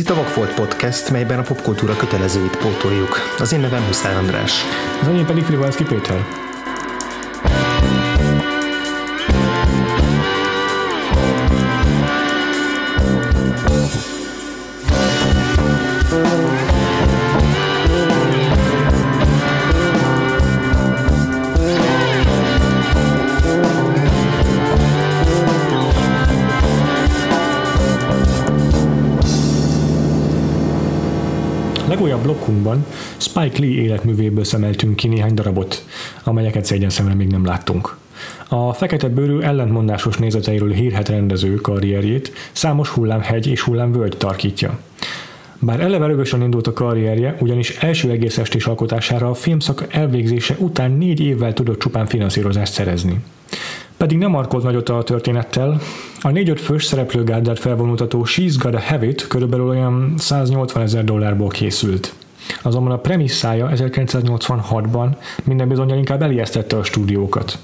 itt a Vagfolt Podcast, melyben a popkultúra kötelezőit pótoljuk. Az én nevem Huszár András. Az enyém pedig Frivalszki Péter. Legújabb blokkunkban Spike Lee életművéből szemeltünk ki néhány darabot, amelyeket szégyen szemre még nem láttunk. A fekete bőrű ellentmondásos nézeteiről hírhet rendező karrierjét számos hullámhegy és hullámvölgy tarkítja. Bár eleve rögösen indult a karrierje, ugyanis első egész estés alkotására a filmszak elvégzése után négy évvel tudott csupán finanszírozást szerezni. Pedig nem markolt nagyot a történettel, a 4-5 fős szereplőgárdát felvonultató She's Got a Habit körülbelül olyan 180 ezer dollárból készült. Azonban a premisszája 1986-ban minden bizonyal inkább elijesztette a stúdiókat.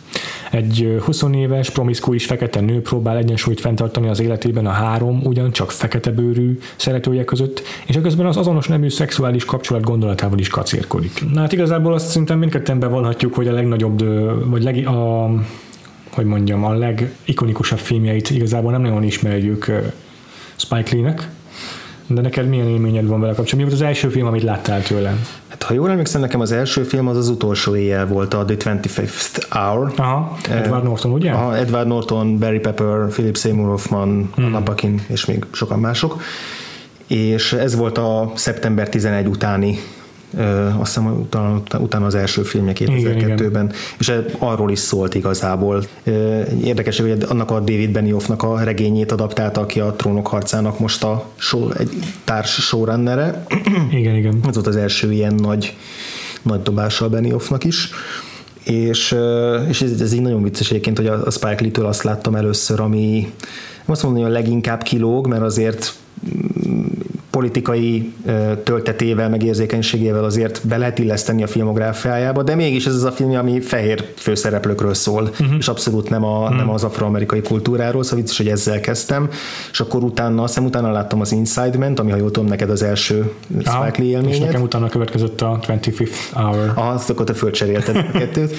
Egy 20 éves, promiszkuis fekete nő próbál egyensúlyt fenntartani az életében a három ugyancsak fekete bőrű szeretője között, és közben az azonos nemű szexuális kapcsolat gondolatával is kacérkodik. Na hát igazából azt szerintem mindketten bevallhatjuk, hogy a legnagyobb, vagy leg, a hogy mondjam, a legikonikusabb filmjeit igazából nem nagyon ismerjük Spike Lee-nek, de neked milyen élményed van vele kapcsolatban? Mi volt az első film, amit láttál tőle? Hát, ha jól emlékszem, nekem az első film az az utolsó éjjel volt, a The 25th Hour. Aha, Edward Norton, ugye? Aha, Edward Norton, Barry Pepper, Philip Seymour Hoffman, hmm. Anna Paquin és még sokan mások. És ez volt a szeptember 11 utáni azt hiszem utána, utána az első filmje 2002-ben, és arról is szólt igazából. Érdekes, hogy annak a David Benioffnak a regényét adaptálta, aki a Trónok harcának most a show, egy társ showrunnere. Igen, igen. Ez volt az első ilyen nagy, nagy dobása a Benioffnak is. És, és ez, ez így nagyon vicces egyébként, hogy a Spike Lee-től azt láttam először, ami azt mondom, hogy a leginkább kilóg, mert azért politikai töltetével, meg érzékenységével azért be lehet illeszteni a filmográfiájába, de mégis ez az a film, ami fehér főszereplőkről szól, uh-huh. és abszolút nem, a, uh-huh. nem az afroamerikai kultúráról, szóval vicces, hogy ezzel kezdtem, és akkor utána, azt hiszem utána láttam az Inside Man-t, ami ha jól tudom, neked az első Spike Lee élményed. És nekem utána következett a 25th Hour. Ah, azt akkor te fölcserélted a kettőt.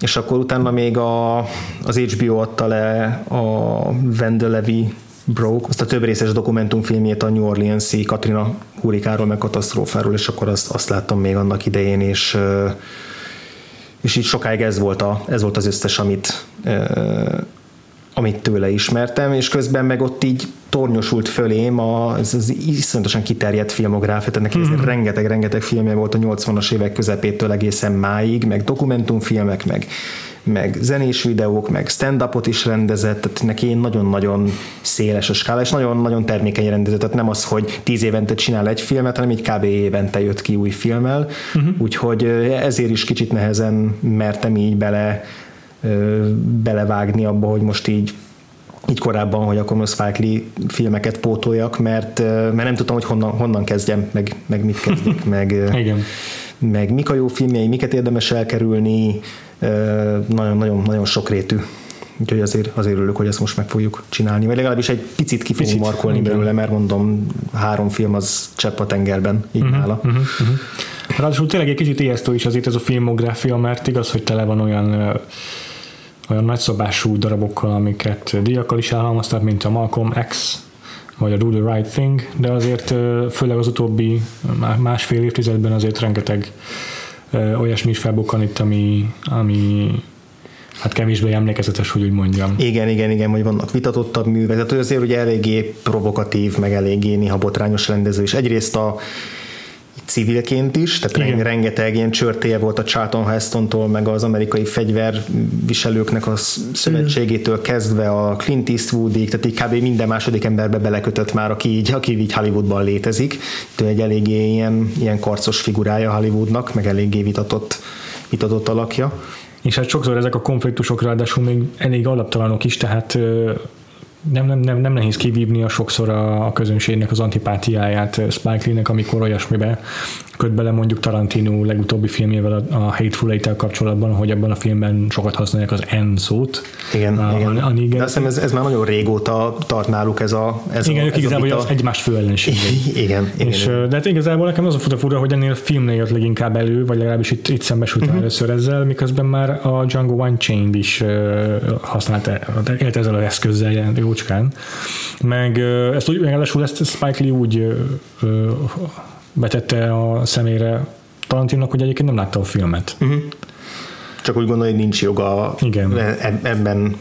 És akkor utána még a, az HBO adta le a Vendelevi Broke, azt a több részes dokumentumfilmjét a New Orleans-i Katrina hurikáról, meg katasztrófáról, és akkor azt, azt láttam még annak idején, és és így sokáig ez volt, a, ez volt az összes, amit, amit tőle ismertem, és közben meg ott így tornyosult fölém a, ez az iszonyatosan kiterjedt filmográfia, tehát neki mm-hmm. rengeteg-rengeteg filmje volt a 80-as évek közepétől egészen máig, meg dokumentumfilmek, meg meg zenés videók, meg stand-upot is rendezett, tehát neki nagyon-nagyon széles a skála, és nagyon-nagyon termékeny rendezett, tehát nem az, hogy tíz évente csinál egy filmet, hanem így kb. évente jött ki új filmmel, uh-huh. úgyhogy ezért is kicsit nehezen mertem így bele belevágni abba, hogy most így így korábban, hogy akkor most Spike Lee filmeket pótoljak, mert, mert nem tudtam, hogy honnan, honnan kezdjem, meg, meg mit kezdjek, meg, Igen. Meg mik a jó filmjei, miket érdemes elkerülni, nagyon-nagyon nagyon sokrétű. Úgyhogy azért, azért örülök, hogy ezt most meg fogjuk csinálni. Vagy legalábbis egy picit ki fogunk markolni igen. belőle, mert mondom, három film az csepp a tengerben, így uh-huh, nála. Uh-huh, uh-huh. Ráadásul tényleg egy kicsit ijesztő is azért ez a filmográfia, mert igaz, hogy tele van olyan olyan nagyszabású darabokkal, amiket díjakkal is elhalmaztak, mint a Malcolm X, vagy a Do the Right Thing, de azért főleg az utóbbi másfél évtizedben azért rengeteg olyasmi is felbukkan itt, ami, ami hát kevésbé emlékezetes, hogy úgy mondjam. Igen, igen, igen, hogy vannak vitatottabb művek, tehát azért ugye eléggé provokatív, meg eléggé néha botrányos rendező, és egyrészt a civilként is, tehát Igen. rengeteg ilyen csörtéje volt a Charlton Hestontól, meg az amerikai fegyverviselőknek a szövetségétől kezdve a Clint Eastwoodig, tehát így kb. minden második emberbe belekötött már, aki így, aki így Hollywoodban létezik. Tehát egy eléggé ilyen, ilyen karcos figurája Hollywoodnak, meg eléggé vitatott, vitatott alakja. És hát sokszor ezek a konfliktusok ráadásul még elég alaptalanok is, tehát nem, nem, nem, nem nehéz kivívni a sokszor a, a közönségnek az antipátiáját Spike Lee-nek, amikor olyasmibe köt bele mondjuk Tarantino legutóbbi filmjével a, a Hateful eight kapcsolatban, hogy abban a filmben sokat használják az N szót. Igen, a, igen. A, a De azt hiszem ez, ez már nagyon régóta tart náluk ez a ez igen, a, ők ez igazából a az egymást fő. Igen, igen, És, igen. de hát igazából nekem az a fura, fura hogy ennél a filmnél jött leginkább elő, vagy legalábbis itt, itt szembesültem Mhm. uh-huh. először ezzel, miközben már a Django Unchained is uh, használta, élt ezzel az eszközzel ilyen jócskán. Meg ezt úgy, ráadásul ezt Spike Lee úgy betette a szemére Tarantinnak, hogy egyébként nem látta a filmet. Uh-huh. Csak úgy gondolja, hogy nincs joga Igen. eb- ebben ö,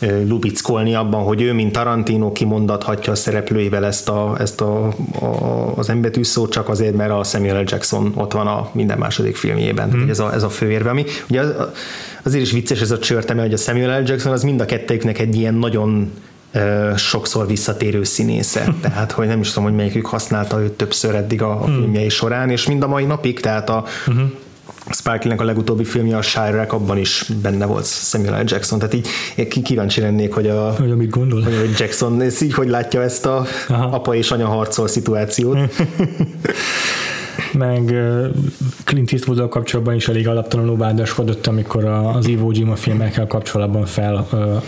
lubickolni abban, hogy ő, mint Tarantino kimondathatja a szereplőivel ezt, a, ezt a, a, az embetű szót csak azért, mert a Samuel L. Jackson ott van a minden második filmjében. Mm. Ez, a, ez a főérve, ami ugye az, azért is vicces ez a csörteme, hogy a Samuel L. Jackson az mind a kettőjüknek egy ilyen nagyon sokszor visszatérő színésze. Tehát, hogy nem is tudom, hogy melyikük használta őt többször eddig a, a filmjei során, és mind a mai napig, tehát a, uh-huh. Spike Lee-nek a legutóbbi filmje a Shire-ek, abban is benne volt Samuel L. Jackson, tehát így kíváncsi lennék, hogy a Hogy amit gondol? hogy Jackson ez így hogy látja ezt a Aha. apa és anya harcol szituációt. meg Clint eastwood kapcsolatban is elég alaptalanul vádaskodott, amikor az Iwo Jima filmekkel kapcsolatban fel uh,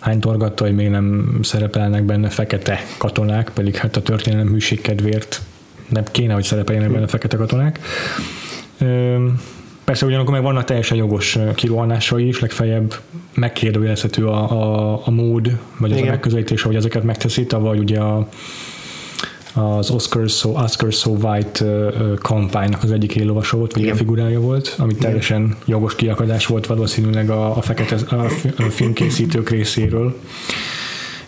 hánytorgatta, hogy még nem szerepelnek benne fekete katonák, pedig hát a történelem hűség kedvéért nem kéne, hogy szerepeljenek benne fekete katonák. Persze ugyanakkor meg vannak teljesen jogos kirohanásai is, legfeljebb megkérdőjelezhető a, a, a mód, vagy az Igen. a megközelítés, ahogy ezeket megteszi, tavaly ugye a, az Oscar So, Oscar So White kampánynak az egyik éllovasa volt, vagy Igen. a figurája volt, ami teljesen jogos kiakadás volt valószínűleg a, a fekete a filmkészítők részéről.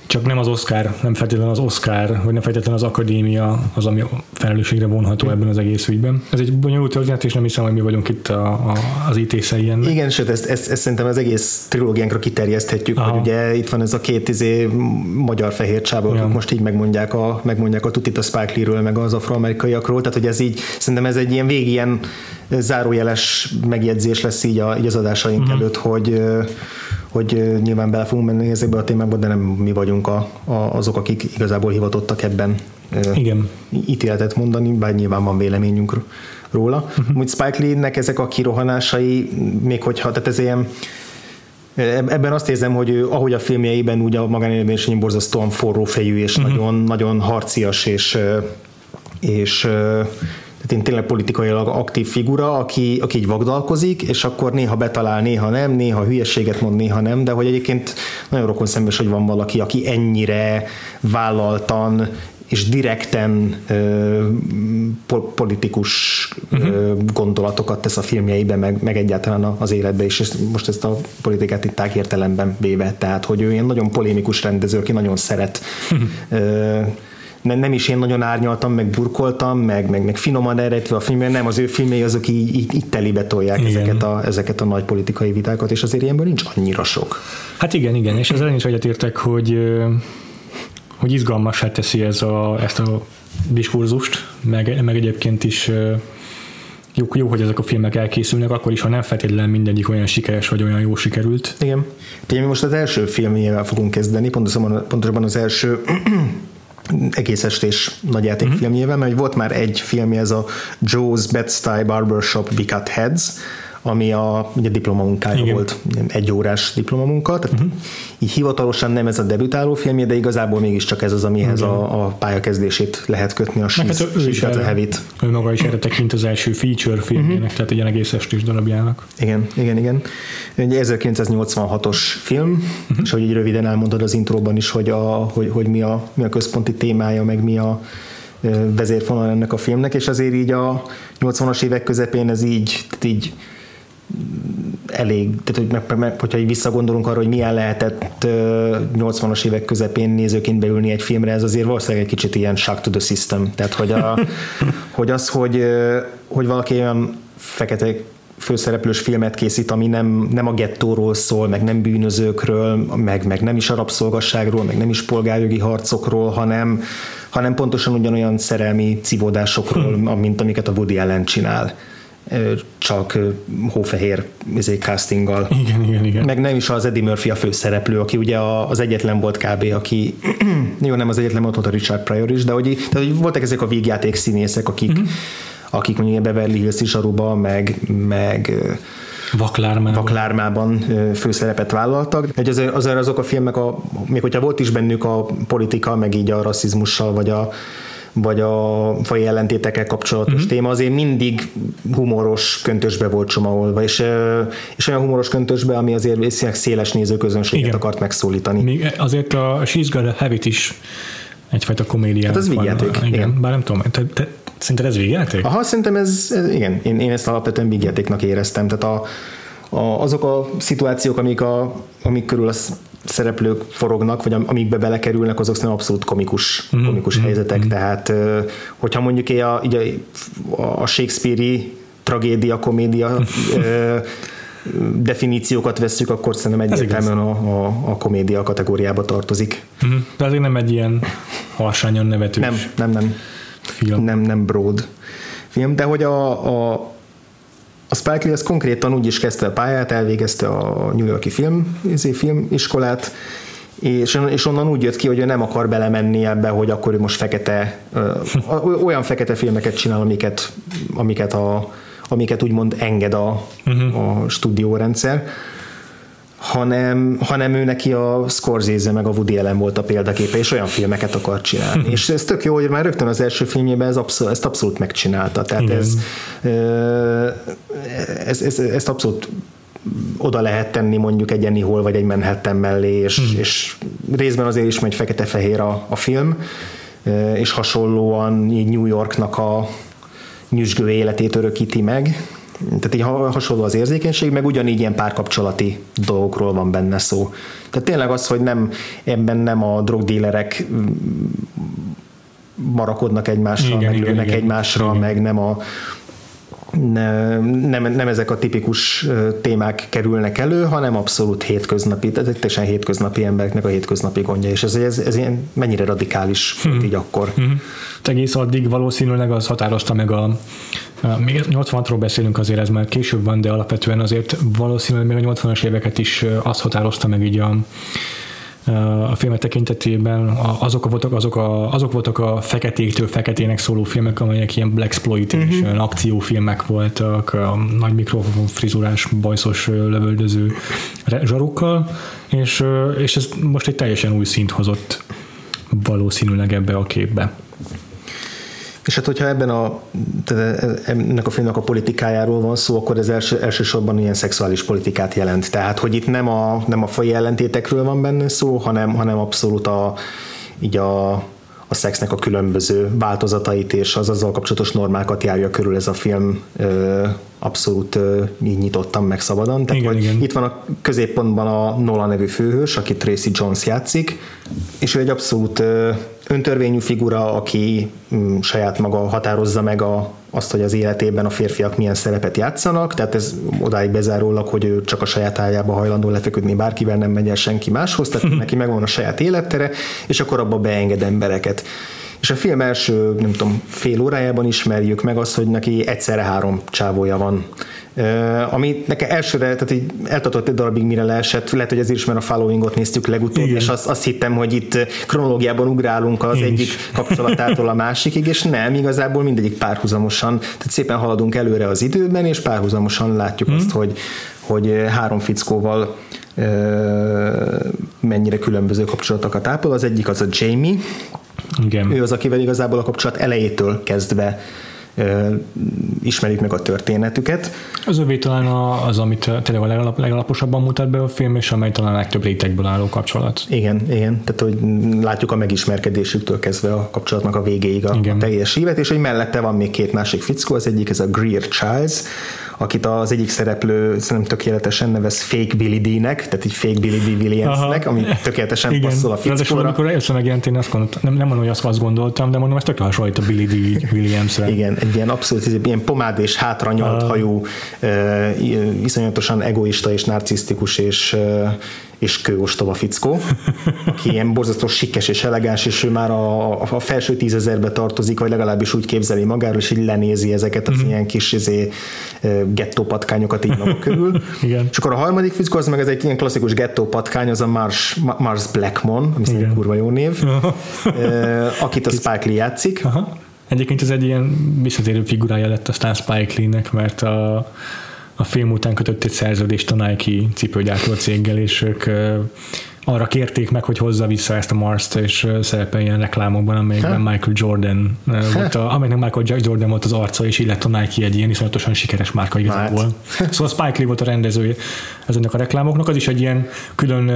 Csak nem az Oscar, nem feltétlenül az Oscar, vagy nem feltétlenül az akadémia az, ami felelősségre vonható ebben az egész ügyben. Ez egy bonyolult történet, és nem hiszem, hogy mi vagyunk itt a, a, az ítészei ennek. Igen, sőt, ezt, ezt, ezt szerintem az egész trilógiánkra kiterjeszthetjük, Aha. hogy ugye itt van ez a két izé magyar fehér csába, Ja. akik most így megmondják a, megmondják a tutit a Spike Lee-ről, meg az afroamerikaiakról, tehát hogy ez így, szerintem ez egy ilyen végig ilyen zárójeles megjegyzés lesz így, a, így az adásaink uh-huh. előtt, hogy hogy nyilván bele fogunk menni ezekbe a témákba, de nem mi vagyunk a, a, azok, akik igazából hivatottak ebben Igen. ítéletet mondani, bár nyilván van véleményünk róla. Uh-huh. Úgy Spike Lee-nek ezek a kirohanásai, még hogyha, tehát ez ilyen eb- Ebben azt érzem, hogy ő, ahogy a filmjeiben, úgy a magánéletben is borzasztóan forró fejű, és uh-huh. nagyon, nagyon harcias, és, és tehát én tényleg politikailag aktív figura, aki, aki így vagdalkozik, és akkor néha betalál, néha nem, néha hülyeséget mond, néha nem, de hogy egyébként nagyon rokon szembes, hogy van valaki, aki ennyire vállaltan és direkten ö, po- politikus ö, gondolatokat tesz a filmjeibe, meg, meg egyáltalán az életbe is, és most ezt a politikát itt értelemben véve, tehát hogy ő ilyen nagyon polémikus rendező, aki nagyon szeret ö, nem, nem is én nagyon árnyaltam, meg burkoltam, meg, meg, meg finoman eredetve a filmben, nem, az ő filmjei azok így, így, így telibe tolják Igen. ezeket a, ezeket a nagy politikai vitákat, és azért ilyenből nincs annyira sok. Hát igen, igen, és ezzel én is egyetértek, hogy, hogy izgalmassá teszi ez a, ezt a diskurzust, meg, meg egyébként is jó, jó, hogy ezek a filmek elkészülnek, akkor is, ha nem feltétlenül mindegyik olyan sikeres, vagy olyan jó sikerült. Igen. Ugye mi most az első filmjével fogunk kezdeni, pontosabban, pontosabban az első egész estés nagyjátékfilmjével, mert volt már egy filmje, ez a Joe's Bed-Stuy Barbershop We Cut Heads, ami a ugye, diplomamunkája Igen. volt, egy órás diplomamunka, tehát uh-huh. így hivatalosan nem ez a debütáló filmje, de igazából mégiscsak ez az, amihez a, a pályakezdését lehet kötni a Meg hát She's, ő is She's erre, Heavy-t. ő maga is erre tekint az első feature filmjének, uh-huh. tehát egy ilyen egész estés darabjának. Igen, igen, igen. Egy 1986-os film, uh-huh. és hogy így röviden elmondod az intróban is, hogy, a, hogy, hogy mi, a, mi a központi témája, meg mi a vezérfonal ennek a filmnek, és azért így a 80-as évek közepén ez így, így elég, tehát hogy meg, meg, hogyha így visszagondolunk arra, hogy milyen lehetett ö, 80-as évek közepén nézőként beülni egy filmre, ez azért valószínűleg egy kicsit ilyen shock to the system, tehát hogy, a, hogy az, hogy, hogy valaki olyan fekete főszereplős filmet készít, ami nem, nem a gettóról szól, meg nem bűnözőkről, meg, meg nem is a rabszolgasságról, meg nem is polgárjogi harcokról, hanem, hanem pontosan ugyanolyan szerelmi civódásokról, mint amiket a Woody Allen csinál csak hófehér izé, castinggal. Igen, igen, igen. Meg nem is az Eddie Murphy a főszereplő, aki ugye az egyetlen volt kb., aki jó, nem az egyetlen volt, volt a Richard Pryor is, de hogy, tehát, hogy voltak ezek a végjáték színészek, akik, uh-huh. akik mondjuk Beverly Hills is aruba, meg, meg Vaklármában. Vaklármában főszerepet vállaltak. Egy azért, azért azok a filmek, a, még hogyha volt is bennük a politika, meg így a rasszizmussal, vagy a, vagy a fai ellentétekkel kapcsolatos uh-huh. téma, azért mindig humoros köntösbe volt csomagolva, és, és olyan humoros köntösbe, ami azért széles nézőközönséget Igen. akart megszólítani. Még azért a She's Got a Habit is egyfajta komédia. Hát ez vígjáték. Igen, igen, bár nem tudom, te, te, szerinted ez vígjáték? Aha, szerintem ez, ez igen, én, én ezt alapvetően vígjátéknak éreztem, tehát a, a, azok a szituációk, amik, a, amik körül az szereplők forognak, vagy amikbe belekerülnek, azok szerintem abszolút komikus, mm-hmm. komikus mm-hmm. helyzetek, mm-hmm. tehát hogyha mondjuk a, a, a Shakespeare-i tragédia, komédia definíciókat veszük, akkor szerintem egyértelműen a, a, a komédia kategóriába tartozik. Mm-hmm. De azért nem egy ilyen harsányan nevetős Nem, nem, nem. Film. Nem, nem broad film, de hogy a, a a Spike Lee az konkrétan úgy is kezdte a pályát, elvégezte a New Yorki film, izé, filmiskolát, és, és onnan úgy jött ki, hogy ő nem akar belemenni ebbe, hogy akkor ő most fekete, olyan fekete filmeket csinál, amiket, amiket, a, amiket úgymond enged a, uh-huh. a stúdiórendszer, hanem, hanem ő neki a Scorsese meg a Woody Allen volt a példaképe, és olyan filmeket akar csinálni. és ez tök jó, hogy már rögtön az első filmjében ez abszol, ezt abszolút megcsinálta. Tehát ez, ez, ez, ezt abszolút oda lehet tenni mondjuk egy Annie Hall vagy egy Manhattan mellé, és, hmm. és részben azért is megy fekete-fehér a, a film, és hasonlóan így New Yorknak a nyüzsgő életét örökíti meg, tehát így hasonló az érzékenység, meg ugyanígy ilyen párkapcsolati dolgokról van benne szó. Tehát tényleg az, hogy nem, ebben nem a drogdílerek marakodnak egymással, igen, meg igen, lőnek igen, egymásra, igen. meg nem a ne, nem, nem ezek a tipikus témák kerülnek elő, hanem abszolút hétköznapi, tehát teljesen hétköznapi embereknek a hétköznapi gondja, és ez, ez, ez ilyen mennyire radikális hmm. így akkor. Hmm. Egész addig valószínűleg az határozta meg a még 86-ról beszélünk azért, ez már később van, de alapvetően azért valószínűleg még a 80-as éveket is azt határozta meg így a, a filmek tekintetében azok voltak, azok, a, azok voltak a feketéktől feketének szóló filmek, amelyek ilyen black exploitation uh-huh. akciófilmek voltak, a nagy mikrofon frizurás, bajszos lövöldöző zsarukkal, és, és ez most egy teljesen új szint hozott valószínűleg ebbe a képbe. És hát, hogyha ebben a, ennek a filmnek a politikájáról van szó, akkor ez első, elsősorban ilyen szexuális politikát jelent. Tehát, hogy itt nem a, nem a fai ellentétekről van benne szó, hanem, hanem abszolút a, így a, a szexnek a különböző változatait és az azzal kapcsolatos normákat járja körül ez a film abszolút így nyitottam meg szabadon. Tehát, igen, igen. Itt van a középpontban a Nola nevű főhős, aki Tracy Jones játszik, és ő egy abszolút öntörvényű figura, aki mm, saját maga határozza meg a, azt, hogy az életében a férfiak milyen szerepet játszanak, tehát ez odáig bezárólag, hogy ő csak a saját ágyába hajlandó lefeküdni, bárkivel nem megy el senki máshoz, tehát neki megvan a saját élettere, és akkor abba beenged embereket. És a film első, nem tudom, fél órájában ismerjük meg azt, hogy neki egyszerre három csávója van Uh, ami nekem elsőre, tehát így eltartott egy darabig, mire leesett, lehet, hogy ezért is, mert a followingot néztük legutóbb, Igen. és azt, azt hittem, hogy itt kronológiában ugrálunk az Én egyik is. kapcsolatától a másikig, és nem, igazából mindegyik párhuzamosan, tehát szépen haladunk előre az időben, és párhuzamosan látjuk hmm. azt, hogy, hogy három fickóval mennyire különböző kapcsolatokat ápol. Az egyik az a Jamie, Igen. ő az, akivel igazából a kapcsolat elejétől kezdve ismerik meg a történetüket. Az övé talán az, amit tényleg a legalap, legalaposabban mutat be a film, és amely talán a legtöbb rétegből álló kapcsolat. Igen, igen. Tehát, hogy látjuk a megismerkedésüktől kezdve a kapcsolatnak a végéig a, igen. teljes évet, és hogy mellette van még két másik fickó, az egyik ez a Greer Childs, akit az egyik szereplő szerintem tökéletesen nevez Fake Billy D-nek, tehát így Fake Billy D. Williamsnek, ami tökéletesen Igen. passzol a fickóra. amikor először megjelent, én azt gondoltam, nem, nem mondom, hogy azt, azt gondoltam, de mondom, ez tök hasonlít a Billy D. Williamsre. Igen, egy ilyen abszolút ilyen pomád és hátranyalt uh. hajú, iszonyatosan egoista és narcisztikus és, és kőostoba fickó, aki ilyen borzasztó sikkes és elegáns, és ő már a, a felső tízezerbe tartozik, vagy legalábbis úgy képzeli magáról, és így lenézi ezeket az mm-hmm. ilyen kis izé, gettó patkányokat így maga körül. Igen. És akkor a harmadik fickó, az meg ez egy ilyen klasszikus gettó patkány, az a Mars, Mars Blackmon, ami szerintem kurva jó név, akit a Spike Lee játszik. Aha. Egyébként ez egy ilyen visszatérő figurája lett aztán Spike Lee-nek, mert a, a film után kötött egy szerződést a Nike cipőgyártó céggel, és ők arra kérték meg, hogy hozza vissza ezt a Mars-t, és szerepeljen reklámokban, amelyekben ha? Michael Jordan volt, a, amelynek Michael Jordan volt az arca, és lett a Nike egy ilyen iszonyatosan sikeres márka igazából. Hát. Szóval Spike Lee volt a rendezője ezeknek a reklámoknak, az is egy ilyen külön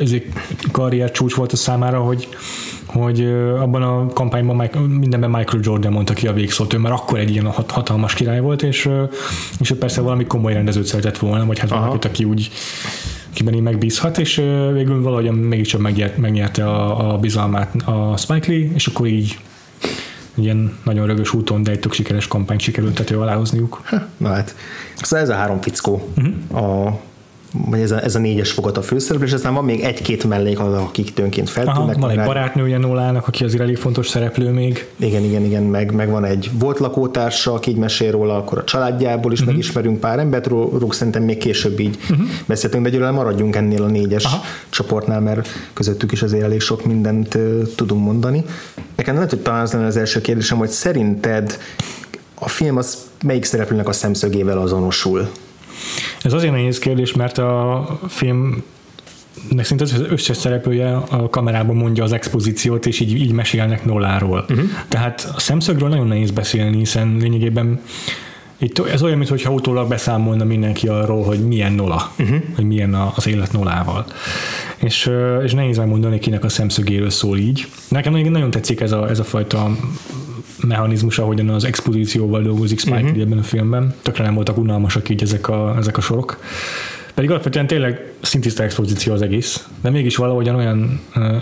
ez egy karrier csúcs volt a számára, hogy hogy abban a kampányban mindenben Michael Jordan mondta ki a végszót, ő már akkor egy ilyen hatalmas király volt, és, és ő persze valami komoly rendezőt szeretett volna, vagy hát valakit, aki úgy kiben így megbízhat, és végül valahogy mégiscsak megnyerte a, a bizalmát a Spike Lee, és akkor így ilyen nagyon rögös úton, de egy tök sikeres kampányt sikerült tető aláhozniuk. Na hát, szóval ez a három fickó uh-huh. a vagy ez a, ez a négyes fogat a főszereplő, és aztán van még egy-két mellék, akik tőnként feltűnnek. Van egy barátnője Nólának, aki azért elég fontos szereplő még. Igen, igen, igen, meg, meg van egy volt lakótársa, aki így mesél róla, akkor a családjából is uh-huh. megismerünk pár embert, róluk szerintem még később így uh-huh. beszéltünk, de egyelőre maradjunk ennél a négyes Aha. csoportnál, mert közöttük is azért elég sok mindent uh, tudunk mondani. Nekem nem hogy talán az lenne az első kérdésem, hogy szerinted a film az melyik szereplőnek a szemszögével azonosul? Ez azért nehéz kérdés, mert a film nek szinte az összes szereplője a kamerában mondja az expozíciót, és így, így mesélnek Nolláról. Uh-huh. Tehát a szemszögről nagyon nehéz beszélni, hiszen lényegében itt ez olyan, mintha utólag beszámolna mindenki arról, hogy milyen Nola, uh-huh. hogy milyen az élet Nolával. És, és nehéz megmondani, kinek a szemszögéről szól így. Nekem nagyon tetszik ez a, ez a fajta mechanizmus, ahogyan az expozícióval dolgozik Spike uh-huh. ebben a filmben. Tökre nem voltak unalmasak így ezek a, ezek a sorok. Pedig alapvetően tényleg szintiszta expozíció az egész, de mégis valahogyan olyan uh,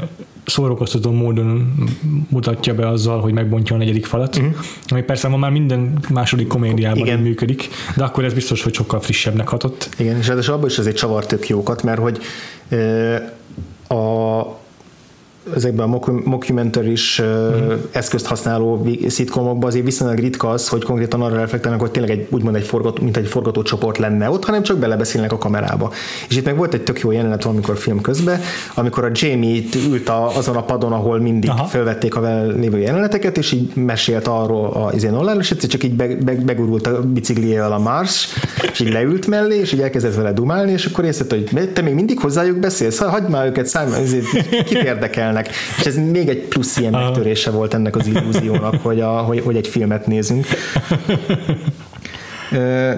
szórakoztató módon mutatja be azzal, hogy megbontja a negyedik falat, uh-huh. ami persze ma már minden második komédiában Igen. működik, de akkor ez biztos, hogy sokkal frissebbnek hatott. Igen, és ráadásul abban is azért csavar tök jókat, mert hogy uh, a ezekben a mockumentaries mm. eszközt használó szitkomokban azért viszonylag ritka az, hogy konkrétan arra reflektálnak, hogy tényleg egy, úgymond egy forgató, mint egy forgatócsoport lenne ott, hanem csak belebeszélnek a kamerába. És itt meg volt egy tök jó jelenet valamikor film közben, amikor a Jamie ült a, azon a padon, ahol mindig Aha. felvették a vele lévő jeleneteket, és így mesélt arról a izén online, és egyszer csak így be, be, begurult a bicikliével a Mars, és így leült mellé, és így elkezdett vele dumálni, és akkor észrevette, hogy te még mindig hozzájuk beszélsz, hagyd már őket szállj, kit érdekel érdekelnek. És ez még egy plusz ilyen megtörése volt ennek az illúziónak, hogy, a, hogy, hogy egy filmet nézünk.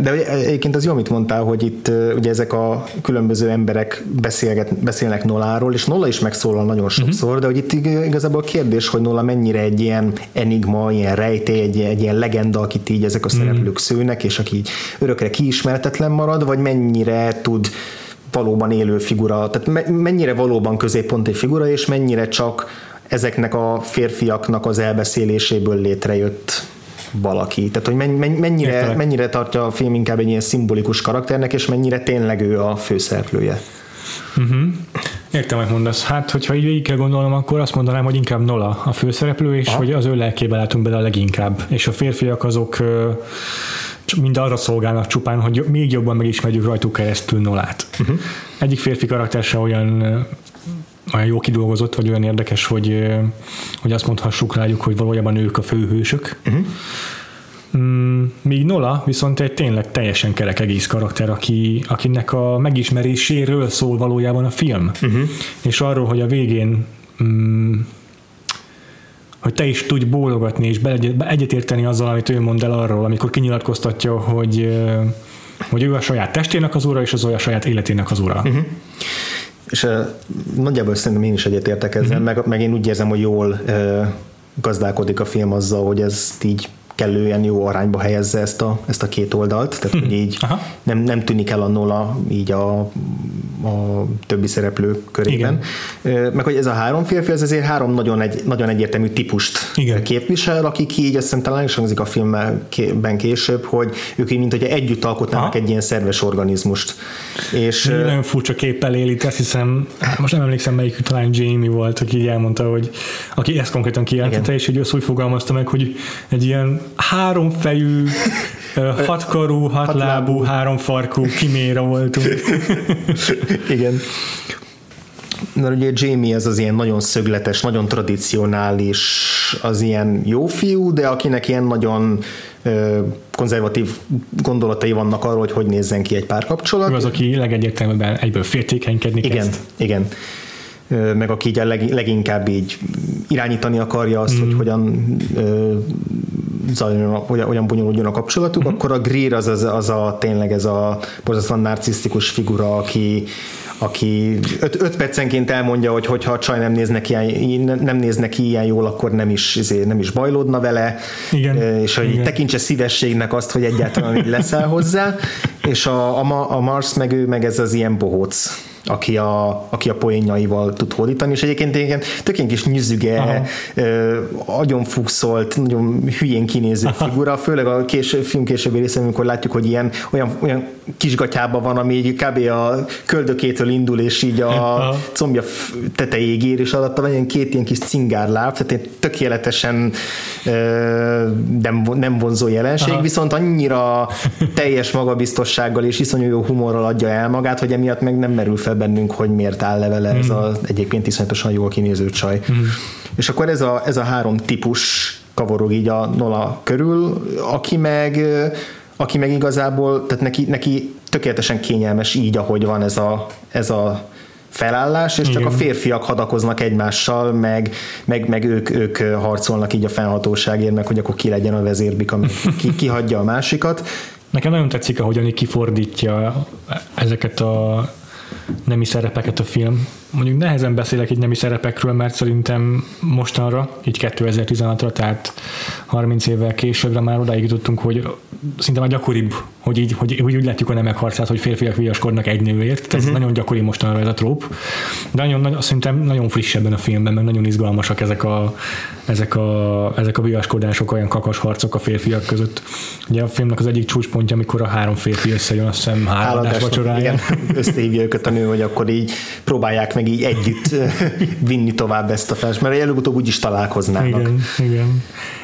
De egyébként az jó, amit mondtál, hogy itt ugye ezek a különböző emberek beszélget, beszélnek Noláról, és Nola is megszólal nagyon sokszor, uh-huh. de hogy itt igazából a kérdés, hogy Nola mennyire egy ilyen enigma, ilyen rejtély, egy, egy ilyen legenda, akit így ezek a szereplők uh-huh. szőnek, és aki így örökre kiismertetlen marad, vagy mennyire tud valóban élő figura, tehát mennyire valóban középpont egy figura, és mennyire csak ezeknek a férfiaknak az elbeszéléséből létrejött valaki. Tehát, hogy mennyire, mennyire tartja a film inkább egy ilyen szimbolikus karakternek, és mennyire tényleg ő a főszereplője. Uh-huh. Értem, hogy mondasz. Hát, hogyha így végig kell gondolnom, akkor azt mondanám, hogy inkább Nola a főszereplő, és Aha. hogy az ő lelkébe látunk bele a leginkább. És a férfiak azok mind arra szolgálnak csupán, hogy még jobban megismerjük rajtuk keresztül Nolát. Uh-huh. Egyik férfi karakter se olyan olyan jó kidolgozott, vagy olyan érdekes, hogy, hogy azt mondhassuk rájuk, hogy valójában ők a főhősök. Uh-huh. Míg Nola viszont egy tényleg teljesen kerek egész karakter, aki, akinek a megismeréséről szól valójában a film. Uh-huh. És arról, hogy a végén mm, hogy te is tudj bólogatni és egyetérteni azzal, amit ő mond el arról, amikor kinyilatkoztatja, hogy, hogy ő a saját testének az ura, és az olyan saját életének az ura. Uh-huh. És uh, nagyjából szerintem én is egyetértek ezzel, uh-huh. meg, meg én úgy érzem, hogy jól uh, gazdálkodik a film azzal, hogy ezt így kellően jó arányba helyezze ezt a, ezt a két oldalt, tehát uh-huh. hogy így nem, nem tűnik el a Nola így a a többi szereplő körében. Igen. Meg hogy ez a három férfi, ez azért három nagyon, egy, nagyon egyértelmű típust Igen. képvisel, akik így, azt hiszem talán is hangzik a filmben később, hogy ők így, mint hogy együtt alkotnának Aha. egy ilyen szerves organizmust. És, nagyon furcsa képpel élik, azt hiszem, hát most nem emlékszem melyik, talán Jamie volt, aki így elmondta, hogy aki ezt konkrétan kijelentette, és így úgy fogalmazta meg, hogy egy ilyen háromfejű hatkarú, hatlábú, háromfarkú kiméra voltunk. Igen. Na ugye Jamie ez az ilyen nagyon szögletes, nagyon tradicionális, az ilyen jó fiú, de akinek ilyen nagyon ö, konzervatív gondolatai vannak arról, hogy hogy nézzen ki egy párkapcsolat. Ő az, aki legegyértelműbben egyből féltékenykedni Igen, kezd. igen meg aki így a leg, leginkább így irányítani akarja azt, mm. hogy hogyan zajljon, hogyan bonyolódjon a kapcsolatuk, mm. akkor a Greer az, az, az a tényleg ez a borzasztóan narcisztikus figura, aki, aki öt, öt percenként elmondja, hogy hogyha a csaj nem néz neki ilyen, nem néz neki ilyen jól, akkor nem is, izé, nem is bajlódna vele, Igen. és hogy Igen. tekintse szívességnek azt, hogy egyáltalán így leszel hozzá, és a, a, a Mars meg ő meg ez az ilyen bohóc aki a, aki a poénjaival tud hódítani, és egyébként igen, tök kis nyüzüge, agyon fuxolt, nagyon hülyén kinéző figura, főleg a késő, film későbbi részén, amikor látjuk, hogy ilyen olyan, olyan kisgatyában van, ami így kb. a köldökétől indul, és így a combja tetejéig ér, és alatta van ilyen két ilyen kis cingárláb, tehát egy tökéletesen nem, nem vonzó jelenség, Aha. viszont annyira teljes magabiztossággal és iszonyú jó humorral adja el magát, hogy emiatt meg nem merül fel bennünk, hogy miért áll levele ez mm. az egyébként iszonyatosan jól kinéző csaj. Mm. És akkor ez a, ez a három típus kavarog így a Nola körül, aki meg aki meg igazából, tehát neki, neki tökéletesen kényelmes így, ahogy van ez a, ez a felállás, és Igen. csak a férfiak hadakoznak egymással, meg, meg, meg ők, ők harcolnak így a fennhatóságért, meg hogy akkor ki legyen a vezérbik, ami ki, kihagyja a másikat. Nekem nagyon tetszik, ahogyan kifordítja ezeket a nemi szerepeket a film. Mondjuk nehezen beszélek egy nemi szerepekről, mert szerintem mostanra, így 2016-ra, tehát 30 évvel későbbre már odáig jutottunk, hogy szinte már gyakoribb, hogy így, hogy, hogy úgy látjuk a nemek harcát, hogy férfiak viaskodnak egy nőért. Ez uh-huh. nagyon gyakori mostanra ez a tróp. De nagyon, nagyon, szerintem nagyon friss ebben a filmben, mert nagyon izgalmasak ezek a, ezek a, ezek a viaskodások, olyan kakas harcok a férfiak között. Ugye a filmnek az egyik csúcspontja, amikor a három férfi összejön, azt hiszem három vacsoráján. Igen, összehívja őket a nő, hogy akkor így próbálják meg így együtt vinni tovább ezt a fels, mert előbb-utóbb úgy is találkoznának. Igen, igen.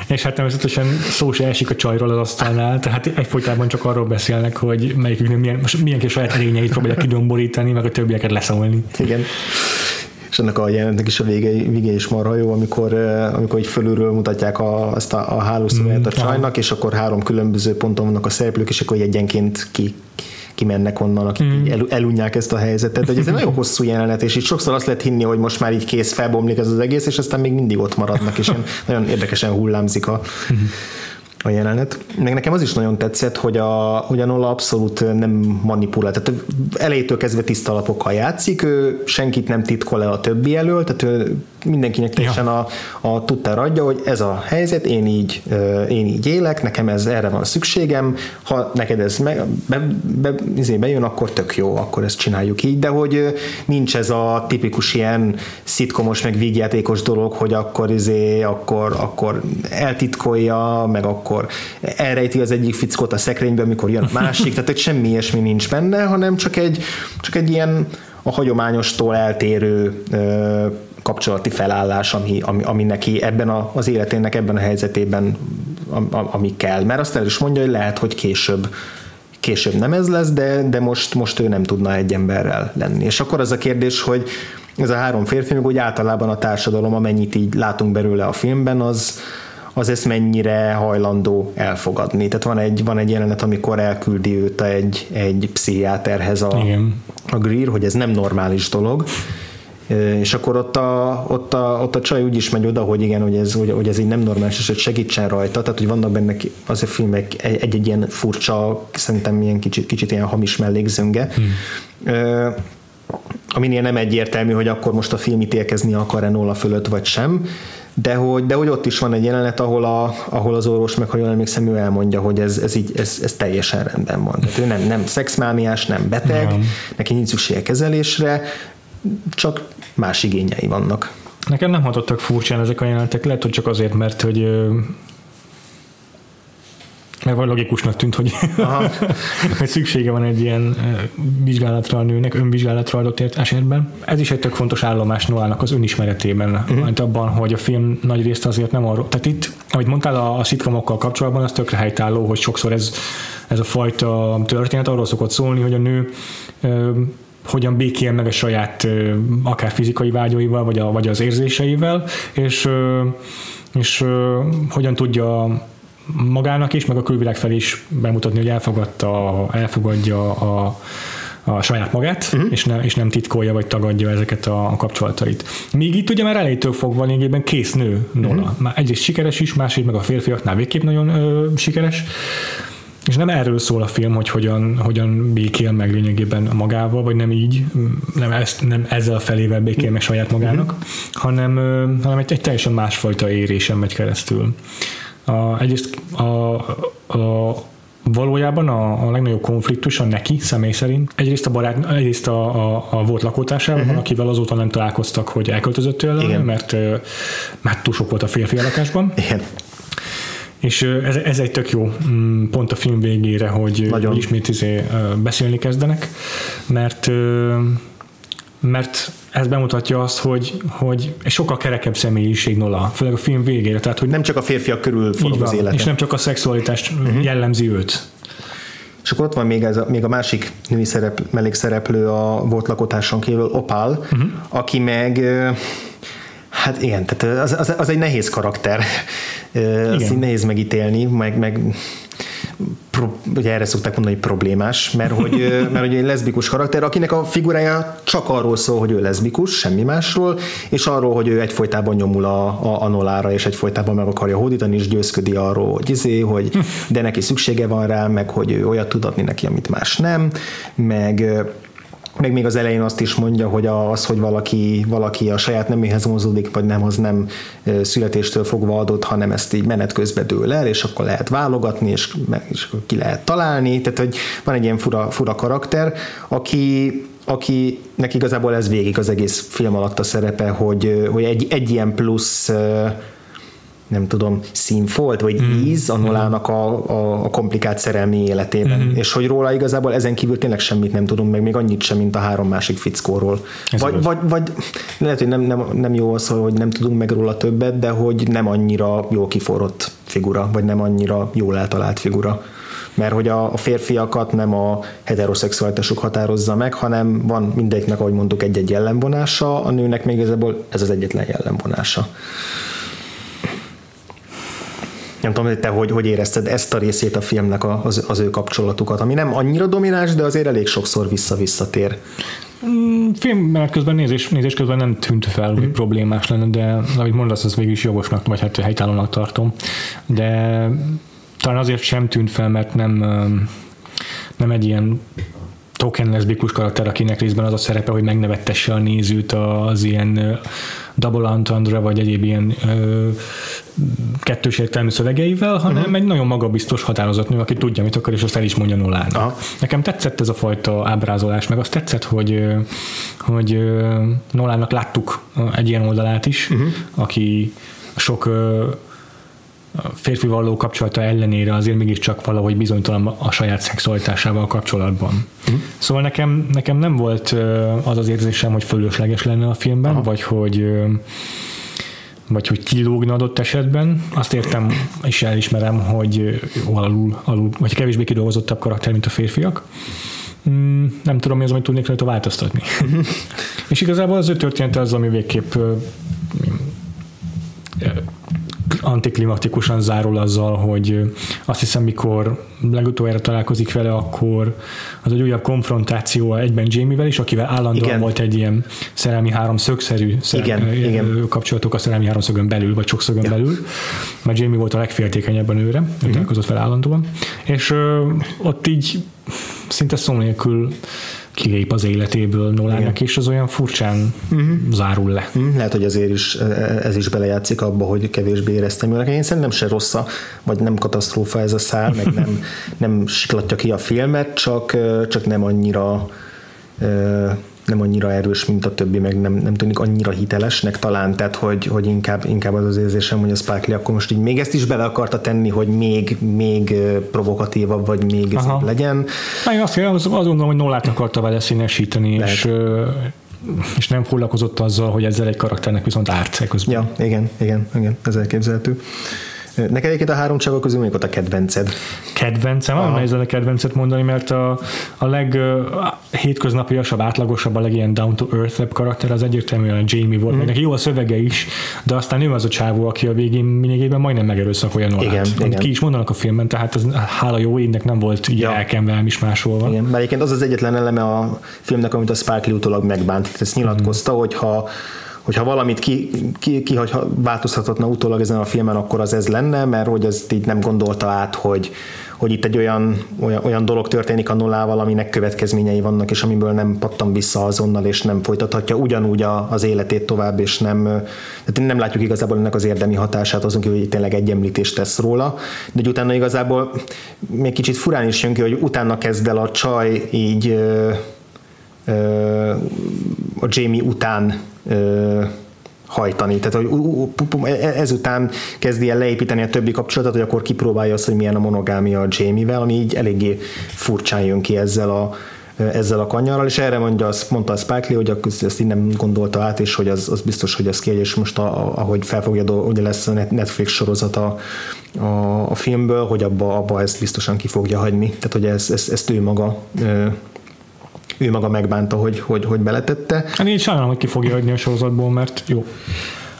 És hát természetesen szó se esik a csajról az asztalnál, tehát egyfolytában csak arról beszélnek, hogy melyikük milyen, milyen kis saját erényeit próbálják kidomborítani, meg a többieket leszólni. Igen és ennek a jelentnek is a vége, vége is marha jó, amikor, amikor így fölülről mutatják a, azt a, a hálószöveget mm, a csajnak, és akkor három különböző ponton vannak a szereplők, és akkor egyenként ki kimennek onnan, akik mm. el, elunják ezt a helyzetet. De ez egy nagyon hosszú jelenet, és itt sokszor azt lehet hinni, hogy most már így kész felbomlik ez az egész, és aztán még mindig ott maradnak, és nagyon érdekesen hullámzik a, a jelenet. Meg nekem az is nagyon tetszett, hogy a, hogy a Nola abszolút nem manipulál. Tehát elejétől kezdve tiszta alapokkal játszik, ő senkit nem titkol el a többi elől, tehát ő mindenkinek teljesen ja. a, a tudtára adja, hogy ez a helyzet, én így, én így élek, nekem ez erre van szükségem, ha neked ez be, be, be, izé bejön, akkor tök jó, akkor ezt csináljuk így, de hogy nincs ez a tipikus ilyen szitkomos, meg vígjátékos dolog, hogy akkor izé, akkor, akkor eltitkolja, meg akkor elrejti az egyik fickót a szekrénybe, amikor jön a másik, tehát hogy semmi ilyesmi nincs benne, hanem csak egy, csak egy ilyen a hagyományostól eltérő kapcsolati felállás, ami, ami, ami neki ebben a, az életének ebben a helyzetében ami kell. Mert azt el is mondja, hogy lehet, hogy később később nem ez lesz, de, de most, most ő nem tudna egy emberrel lenni. És akkor az a kérdés, hogy ez a három férfi, meg úgy általában a társadalom, amennyit így látunk belőle a filmben, az, az ezt mennyire hajlandó elfogadni. Tehát van egy, van egy jelenet, amikor elküldi őt egy, egy pszichiáterhez a, Igen. a Greer, hogy ez nem normális dolog, és akkor ott a, ott a, ott a csaj úgy is megy oda, hogy igen, hogy ez, hogy, hogy ez így nem normális, és hogy segítsen rajta, tehát hogy vannak benne az a filmek egy-egy ilyen furcsa, szerintem ilyen kicsit, kicsit ilyen hamis mellékzönge, hmm. aminél nem egyértelmű, hogy akkor most a film ítélkezni akar-e Nola fölött, vagy sem, de hogy, de hogy ott is van egy jelenet, ahol, a, ahol az orvos, meg ha jól emlékszem, ő elmondja, hogy ez, ez, így, ez, ez teljesen rendben van. Tehát ő nem, nem szexmániás, nem beteg, nem. neki nincs szüksége kezelésre, csak más igényei vannak. Nekem nem hatottak furcsán ezek a jelenetek, lehet, hogy csak azért, mert hogy mert vagy logikusnak tűnt, hogy, hogy szüksége van egy ilyen vizsgálatra a nőnek, önvizsgálatra adott esetben. Ez is egy tök fontos állomás Noának az önismeretében, uh-huh. mert abban, hogy a film nagy részt azért nem arról, tehát itt, ahogy mondtál a, a szitkomokkal kapcsolatban, az tökre helytálló, hogy sokszor ez, ez a fajta történet arról szokott szólni, hogy a nő hogyan békél meg a saját akár fizikai vágyaival, vagy, a, vagy az érzéseivel, és, és hogyan tudja magának is, meg a külvilág felé is bemutatni, hogy elfogadta, elfogadja a, a saját magát, uh-huh. és, ne, és nem titkolja vagy tagadja ezeket a, a kapcsolatait. Míg itt ugye már elejétől fogva lényegében kész nő Nola. Uh-huh. Már egyrészt sikeres is, másrészt meg a férfiaknál végképp nagyon ö, sikeres. És nem erről szól a film, hogy hogyan, hogyan békél meg lényegében magával, vagy nem így, nem, ezt, nem ezzel a felével békél meg saját magának, uh-huh. hanem, hanem egy, egy teljesen másfajta érésen megy keresztül. A, egyrészt a, a, valójában a, a legnagyobb konfliktus a neki személy szerint. Egyrészt a barát, egyrészt a, a, a volt lakótársával, uh-huh. akivel azóta nem találkoztak, hogy elköltözött tőle, mert, mert túl sok volt a férfi lakásban. Igen. És ez, ez egy tök jó mm, pont a film végére, hogy, Nagyon. ismét izé, beszélni kezdenek, mert mert ez bemutatja azt, hogy, hogy sokkal kerekebb személyiség Nola, főleg a film végére. Tehát, hogy nem csak a férfiak körül forog az élete. És nem csak a szexualitás uh-huh. jellemzi őt. És akkor ott van még, ez a, még a másik női szerep, mellékszereplő a volt lakótárson kívül, Opál, uh-huh. aki meg Hát igen, tehát az, az, az egy nehéz karakter. Igen. Azt így nehéz megítélni, meg, meg pro, ugye erre szokták mondani, hogy problémás, mert hogy, mert hogy egy leszbikus karakter, akinek a figurája csak arról szól, hogy ő leszbikus, semmi másról, és arról, hogy ő egyfolytában nyomul a, a, a nolára, és egyfolytában meg akarja hódítani, és győzködi arról, hogy izé, hogy de neki szüksége van rá, meg hogy ő olyat tud adni neki, amit más nem, meg meg még az elején azt is mondja, hogy az, hogy valaki, valaki a saját neméhez mozódik, vagy nem, az nem születéstől fogva adott, hanem ezt így menet közben dől el, és akkor lehet válogatni, és, és akkor ki lehet találni. Tehát, hogy van egy ilyen fura, fura karakter, aki, akinek igazából ez végig az egész film alatt a szerepe, hogy, hogy egy, egy ilyen plusz nem tudom, színfolt, vagy mm. íz a Nolának a, a, a komplikált szerelmi életében. Mm. És hogy róla igazából ezen kívül tényleg semmit nem tudunk, meg még annyit sem, mint a három másik fickóról. vagy, vagy, vagy lehet, hogy nem, nem, nem jó az, hogy nem tudunk meg róla többet, de hogy nem annyira jó kiforrott figura, vagy nem annyira jól eltalált figura mert hogy a, a férfiakat nem a heteroszexualitásuk határozza meg, hanem van mindegyiknek, ahogy mondtuk, egy-egy jellemvonása, a nőnek még igazából ez az egyetlen jellemvonása. Nem tudom, hogy te hogy, hogy érezted ezt a részét a filmnek az, az ő kapcsolatukat, ami nem annyira domináns, de azért elég sokszor vissza-visszatér. Mm, film közben nézés, nézés közben nem tűnt fel, mm. hogy mhm. problémás lenne, de amit mondasz, az végül is jogosnak, vagy hát helytállónak tartom. De talán azért sem tűnt fel, mert nem, nem egy ilyen token leszbikus karakter, akinek részben az a szerepe, hogy megnevettesse a nézőt az ilyen double entendre, vagy egyéb ilyen ö, kettős értelmű szövegeivel, hanem uh-huh. egy nagyon magabiztos határozott nő, aki tudja, mit akar, és azt el is mondja nullának. Uh-huh. Nekem tetszett ez a fajta ábrázolás, meg azt tetszett, hogy, hogy Nolának láttuk egy ilyen oldalát is, uh-huh. aki sok férfi való kapcsolata ellenére azért mégiscsak valahogy bizonytalan a saját szexualitásával kapcsolatban. Uh-huh. Szóval nekem, nekem nem volt az az érzésem, hogy fölösleges lenne a filmben, Aha. vagy hogy vagy hogy kilógna adott esetben. Azt értem, és elismerem, hogy alul, alul vagy kevésbé kidolgozottabb karakter, mint a férfiak. Mm, nem tudom, mi az, amit tudnék rajta változtatni. És igazából az ő története az, ami végképp antiklimatikusan zárul azzal, hogy azt hiszem, mikor legutoljára találkozik vele, akkor az egy újabb konfrontáció egyben Jamie-vel is, akivel állandóan igen. volt egy ilyen szerelmi háromszögszerű igen, igen. kapcsolatok a szerelmi háromszögön belül, vagy sokszögön ja. belül, mert Jamie volt a legféltékenyebb a nőre, uh-huh. találkozott vele állandóan, és ö, ott így szinte szó nélkül kilép az életéből Nolának, és az olyan furcsán uh-huh. zárul le. Uh-huh. Lehet, hogy ezért is ez is belejátszik abba, hogy kevésbé éreztem jól. Én szerintem se rossz, vagy nem katasztrófa ez a szál, meg nem, nem siklatja ki a filmet, csak, csak nem annyira nem annyira erős, mint a többi, meg nem, nem tűnik annyira hitelesnek talán, tehát hogy, hogy inkább, inkább az az érzésem, hogy a Spike Lee akkor most így még ezt is bele akarta tenni, hogy még, még provokatívabb, vagy még ez legyen. Én azt, azt gondolom, hogy Nolát akarta vele színesíteni, Lehet. és és nem foglalkozott azzal, hogy ezzel egy karakternek viszont árt közben. Ja, igen, igen, igen, ez elképzelhető. Neked egyébként a három csavar közül ott a kedvenced? Kedvencem? Nagyon nehéz a kedvencet mondani, mert a, a leg uh, hétköznapiasabb, átlagosabb, a legilyen down to earth karakter az egyértelműen a Jamie volt. Mm. Neki jó a szövege is, de aztán ő az a csávó, aki a végén mindig majdnem megerőszakolja Nolát. Igen, igen. Ki is mondanak a filmben, tehát az, hála jó énnek nem volt így ja. elkenve, is máshol Igen, mert egyébként az az egyetlen eleme a filmnek, amit a Spike Lee utólag megbánt. Ezt nyilatkozta, mm. hogy ha hogyha valamit ki, ki, ki hogy változtathatna utólag ezen a filmen, akkor az ez lenne, mert hogy ezt így nem gondolta át, hogy, hogy itt egy olyan, olyan, olyan dolog történik a nullával, aminek következményei vannak, és amiből nem pattan vissza azonnal, és nem folytathatja ugyanúgy a, az életét tovább, és nem, tehát nem látjuk igazából ennek az érdemi hatását, azon kívül, hogy tényleg egy említést tesz róla, de hogy utána igazából még kicsit furán is jön ki, hogy utána kezd el a csaj így a Jamie után hajtani. Tehát, hogy e, ezután kezdi el leépíteni a többi kapcsolatot, hogy akkor kipróbálja azt, hogy milyen a monogámia a Jamie-vel, ami így eléggé furcsán jön ki ezzel a, ezzel a kanyarral, és erre mondja, azt mondta a Spike Lee, hogy ezt így nem gondolta át, és hogy az, az biztos, hogy ez kiegy, és most a, ahogy felfogja, ugye lesz a Netflix sorozata a, a filmből, hogy abba, abba ezt biztosan ki fogja hagyni. Tehát, hogy ez, ez, ezt ő maga ő maga megbánta, hogy, hogy, hogy beletette. Hát én sajnálom, hogy ki fogja hagyni a sorozatból, mert jó.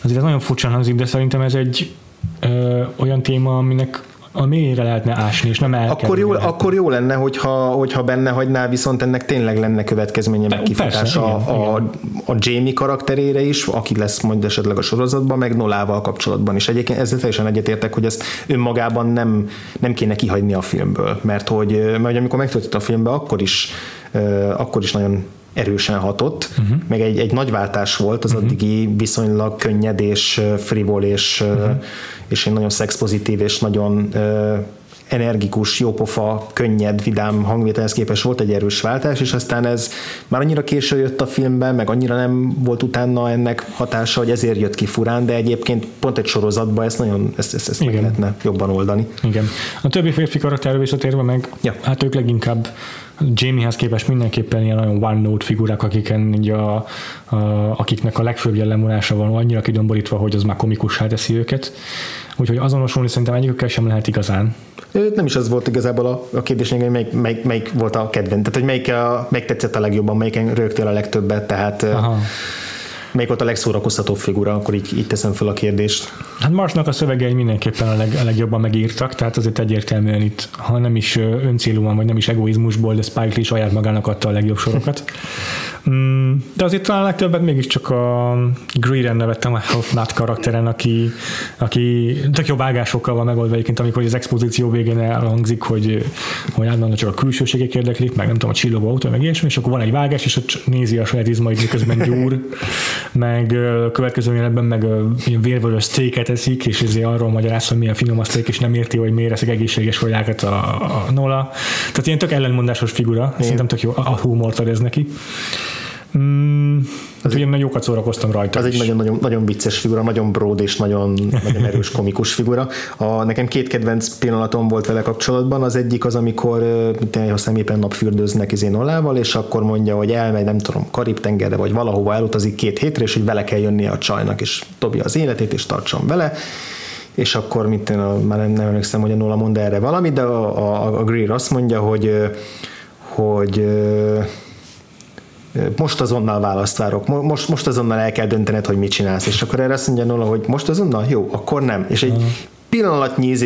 Azért ez nagyon furcsán hangzik, de szerintem ez egy ö, olyan téma, aminek a mélyére lehetne ásni, és nem el akkor jó, akkor jó lenne, hogyha, hogyha benne hagyná, viszont ennek tényleg lenne következménye, meg kifutása a, a, a Jamie karakterére is, aki lesz majd esetleg a sorozatban, meg Nolával kapcsolatban is. Egyébként ezzel teljesen egyetértek, hogy ezt önmagában nem, nem kéne kihagyni a filmből, mert hogy, mert amikor megtöltött a filmbe, akkor is akkor is nagyon erősen hatott, uh-huh. meg egy, egy nagy váltás volt az uh-huh. addigi viszonylag könnyed és frivol és, uh-huh. és egy nagyon szexpozitív és nagyon energikus, jópofa, könnyed, vidám hangvételhez képest volt egy erős váltás, és aztán ez már annyira késő jött a filmben, meg annyira nem volt utána ennek hatása, hogy ezért jött ki furán, de egyébként pont egy sorozatban ezt nagyon ezt, ezt, ezt meg lehetne jobban oldani. Igen. A többi férfi karakterről visszatérve meg, ja. hát ők leginkább Jamiehez képest mindenképpen ilyen nagyon one note figurák, akiken így a, a, akiknek a legfőbb jellemvonása van annyira kidomborítva, hogy az már komikussá teszi őket. Úgyhogy azonosulni szerintem egyikükkel sem lehet igazán. Nem is az volt igazából a, a kérdés, hogy melyik, melyik, melyik, volt a kedvenc. Tehát, hogy melyik, a, melyik tetszett a legjobban, melyiken rögtél a legtöbbet, tehát Aha melyik volt a legszórakoztatóbb figura, akkor így, így teszem fel a kérdést. Hát Marsnak a szövegei mindenképpen a, leg, a legjobban megírtak, tehát azért egyértelműen itt, ha nem is öncélúan, vagy nem is egoizmusból, de Spike Lee saját magának adta a legjobb sorokat. Mm, de azért talán legtöbbet mégiscsak a Greeden nevettem a Nut karakteren, aki, aki tök jó vágásokkal van megoldva egyébként, amikor az expozíció végén elhangzik, hogy, hogy állandóan csak a külsőségek érdeklik, meg nem tudom, a csillogó autó, meg ilyesmi, és akkor van egy vágás, és ott nézi a saját izmait, miközben gyúr, meg a következő jelenetben meg vérvörös sztéket eszik, és ezért arról magyaráz, hogy milyen finom a szték, és nem érti, hogy miért eszik egészséges kajákat a, a Nola. Tehát ilyen tök ellenmondásos figura, Igen. szerintem tök jó a humort ad ez neki. Mm, az ugye jókat szórakoztam rajta. Az is. egy nagyon-nagyon nagyon vicces figura, nagyon broad és nagyon, nagyon erős komikus figura. A, nekem két kedvenc pillanatom volt vele kapcsolatban. Az egyik az, amikor aztán éppen napfürdőznek izén olával, és akkor mondja, hogy elmegy, nem tudom, Karib-tengerre, vagy valahova elutazik két hétre, és hogy vele kell jönnie a csajnak, és dobja az életét, és tartson vele és akkor mit én, már nem, nem emlékszem, hogy a Nola mond erre valamit, de a, a, a Greer azt mondja, hogy hogy most azonnal választ várok, most, most azonnal el kell döntened, hogy mit csinálsz, és akkor erre azt mondja Nola, hogy most azonnal? Jó, akkor nem. És egy pillanatnyi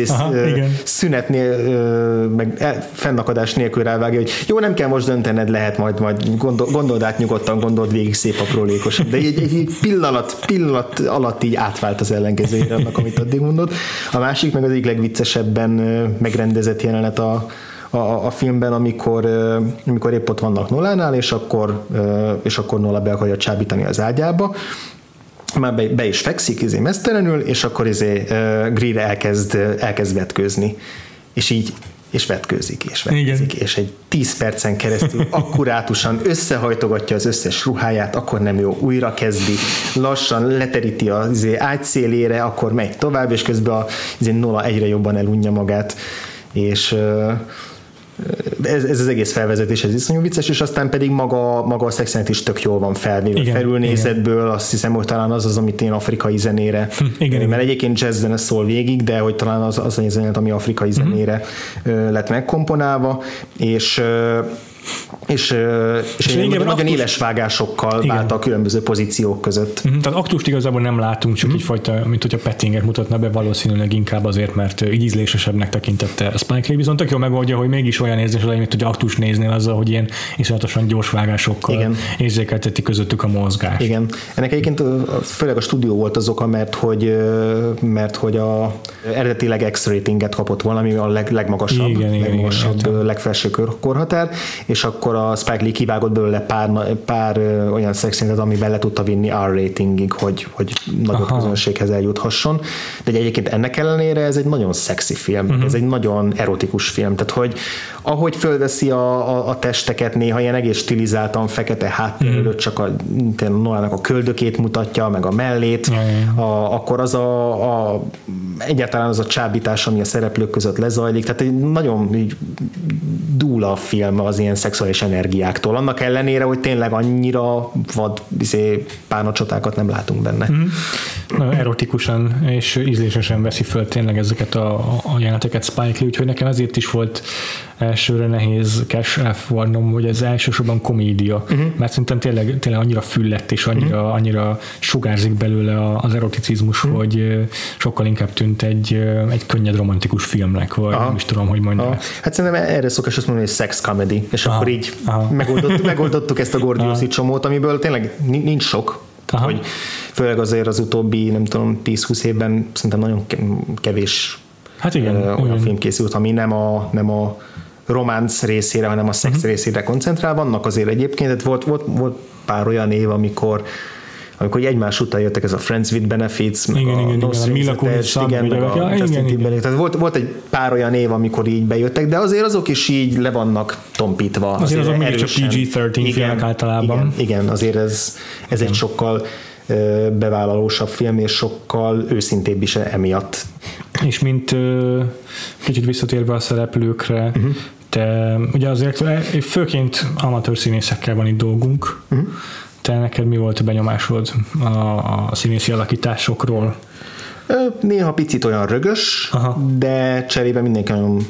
szünetnél, meg fennakadás nélkül rávágja, hogy jó, nem kell most döntened, lehet majd, majd gondol, gondold át nyugodtan, gondold végig szép aprólékos. De egy, egy pillanat, pillanat alatt így átvált az ellenkezőjére annak, amit addig mondott. A másik meg az egyik legviccesebben megrendezett jelenet a, a, a filmben, amikor, amikor épp ott vannak Nolánál, és akkor, és akkor Nola be akarja csábítani az ágyába, már be, be is fekszik izé mesztelenül, és akkor izé uh, Greer elkezd, elkezd vetkőzni. És így és vetkőzik, és vetkőzik, Igen. és egy 10 percen keresztül akkurátusan összehajtogatja az összes ruháját, akkor nem jó, újra kezdi, lassan leteríti az izé ágy szélére, akkor megy tovább, és közben a izé Nola egyre jobban elunja magát, és uh, ez, ez az egész felvezetés, ez iszonyú vicces, és aztán pedig maga, maga a szexenet is tök jól van felvéve. Igen, Felülnézetből igen. azt hiszem, hogy talán az az, amit én afrikai zenére, hm, igen, mert egyébként jazz zene szól végig, de hogy talán az az a zenet, ami afrikai hm. zenére uh-huh. lett megkomponálva, és és, és, és nagyon aktus... éles vágásokkal Igen. vált a különböző pozíciók között. Uh-huh. Tehát aktust igazából nem látunk, csak uh-huh. egyfajta, mint hogyha Pettinget mutatna be, valószínűleg inkább azért, mert így ízlésesebbnek tekintette Spike Lee, viszont tök jól megoldja, hogy mégis olyan érzés legyen, mint hogy aktust néznél azzal, hogy ilyen iszonyatosan gyors vágásokkal Igen. érzékelteti közöttük a mozgás. Igen. Ennek egyébként főleg a stúdió volt az oka, mert hogy, mert hogy a eredetileg X-ratinget kapott valami a leg, legmagasabb, igen, legmagasabb igen, legfelső korhatár, és akkor a Spike Lee kivágott belőle pár, pár olyan szexintet, amiben le tudta vinni R-ratingig, hogy, hogy nagyobb Aha. közönséghez eljuthasson. De egyébként ennek ellenére ez egy nagyon szexi film, uh-huh. ez egy nagyon erotikus film, tehát hogy ahogy fölveszi a, a, a testeket, néha ilyen egész stilizáltan fekete háttérről, uh-huh. csak a, Nolának a köldökét mutatja, meg a mellét, uh-huh. a, akkor az a, a egyáltalán az a csábítás, ami a szereplők között lezajlik, tehát egy nagyon így dúl a film az ilyen szexuális energiáktól. Annak ellenére, hogy tényleg annyira vad izé, párnacsatákat nem látunk benne. Mm. Erotikusan és ízlésesen veszi föl tényleg ezeket a, a jeleneteket Spike Lee, úgyhogy nekem ezért is volt elsőre nehéz cash F vannom, hogy ez elsősorban komédia, uh-huh. mert szerintem tényleg, tényleg annyira füllett és annyira, uh-huh. annyira sugárzik belőle az eroticizmus, uh-huh. hogy sokkal inkább tűnt egy, egy könnyed romantikus filmnek, vagy Aha. nem is tudom, hogy mondjam. Hát szerintem erre szokás azt mondani, hogy sex comedy, és Aha. akkor így megoldottuk, megoldottuk ezt a Gordiuszi csomót, amiből tényleg nincs sok, Aha. hogy főleg azért az utóbbi, nem tudom, 10-20 évben szerintem nagyon kevés hát igen, olyan igen. film készült, ami nem a, nem a románc részére, hanem a szex uh-huh. részére koncentrál. Vannak azért egyébként, tehát volt, volt, volt pár olyan év, amikor amikor egymás után jöttek ez a Friends with Benefits, meg igen, a igen, No igen, Mila Kunis, igen, meg a ja, Justin igen, igen. Tehát volt, volt egy pár olyan év, amikor így bejöttek, de azért azok is így le vannak tompítva. Azért, azért azok csak PG-13 igen, filmek általában. Igen, igen azért ez, ez egy sokkal bevállalósabb film, és sokkal őszintébb is emiatt. És mint kicsit visszatérve a szereplőkre, uh-huh te ugye azért főként amatőr színészekkel van itt dolgunk. Uh-huh. Te neked mi volt a benyomásod a, a színészi alakításokról? Néha picit olyan rögös, Aha. de cserébe mindenki nagyon,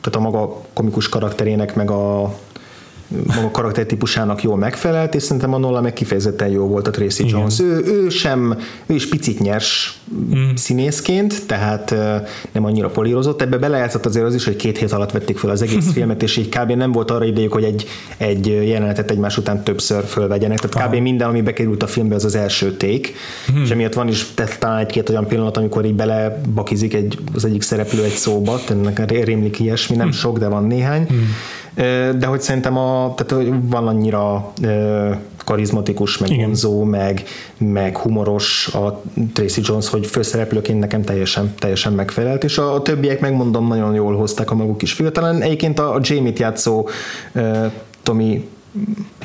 tehát a maga komikus karakterének, meg a maga karaktertípusának jól megfelelt, és szerintem a Nola meg kifejezetten jó volt a Tracy Igen. Jones. Ő, ő sem, ő is picit nyers mm. színészként, tehát nem annyira polírozott. Ebbe belejátszott azért az is, hogy két hét alatt vették fel az egész filmet, és így kb. nem volt arra idejük, hogy egy, egy jelenetet egymás után többször fölvegyenek. Tehát kb. Aha. minden, ami bekerült a filmbe, az az első ték, mm. és emiatt van is talán egy-két olyan pillanat, amikor így belebakizik egy, az egyik szereplő egy szóba, ennek rémlik ilyesmi, nem mm. sok, de van néhány. Mm de hogy szerintem a, tehát van annyira karizmatikus, meg vonzó, meg, meg humoros a Tracy Jones, hogy főszereplőként nekem teljesen, teljesen megfelelt, és a, a többiek megmondom nagyon jól hozták a maguk is fiatalen. Egyébként a, a Jamie-t játszó Tommy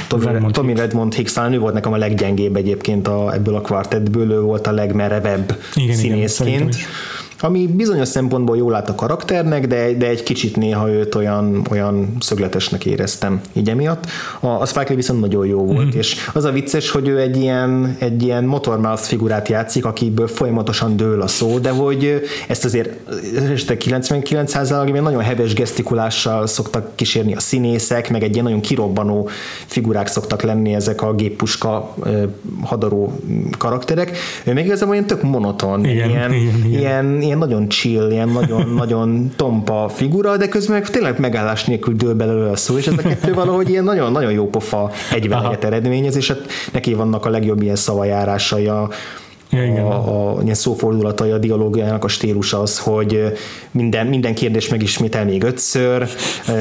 Tommy Redmond, Tommy Redmond Hicks talán ő volt nekem a leggyengébb egyébként a, ebből a kvartettből, ő volt a legmerevebb igen, színészként. Igen, ami bizonyos szempontból jól lát a karakternek, de, de egy kicsit néha őt olyan, olyan szögletesnek éreztem így emiatt. A, a Spike Lee viszont nagyon jó volt, mm-hmm. és az a vicces, hogy ő egy ilyen, egy ilyen motormouth figurát játszik, akiből folyamatosan dől a szó, de hogy ezt azért este 99%-ban nagyon heves gesztikulással szoktak kísérni a színészek, meg egy ilyen nagyon kirobbanó figurák szoktak lenni ezek a géppuska hadaró karakterek. Ő még igazából ilyen tök monoton, igen, ilyen, igen, igen. ilyen, ilyen ilyen nagyon chill, ilyen nagyon, nagyon tompa figura, de közben meg tényleg megállás nélkül dől belőle a szó, és ez a kettő valahogy ilyen nagyon-nagyon jó pofa egyveneget eredményez, és hát neki vannak a legjobb ilyen szavajárásai a, Ja, igen. a, a ilyen szófordulatai, a dialógiának a stílusa az, hogy minden, minden kérdés megismétel még ötször,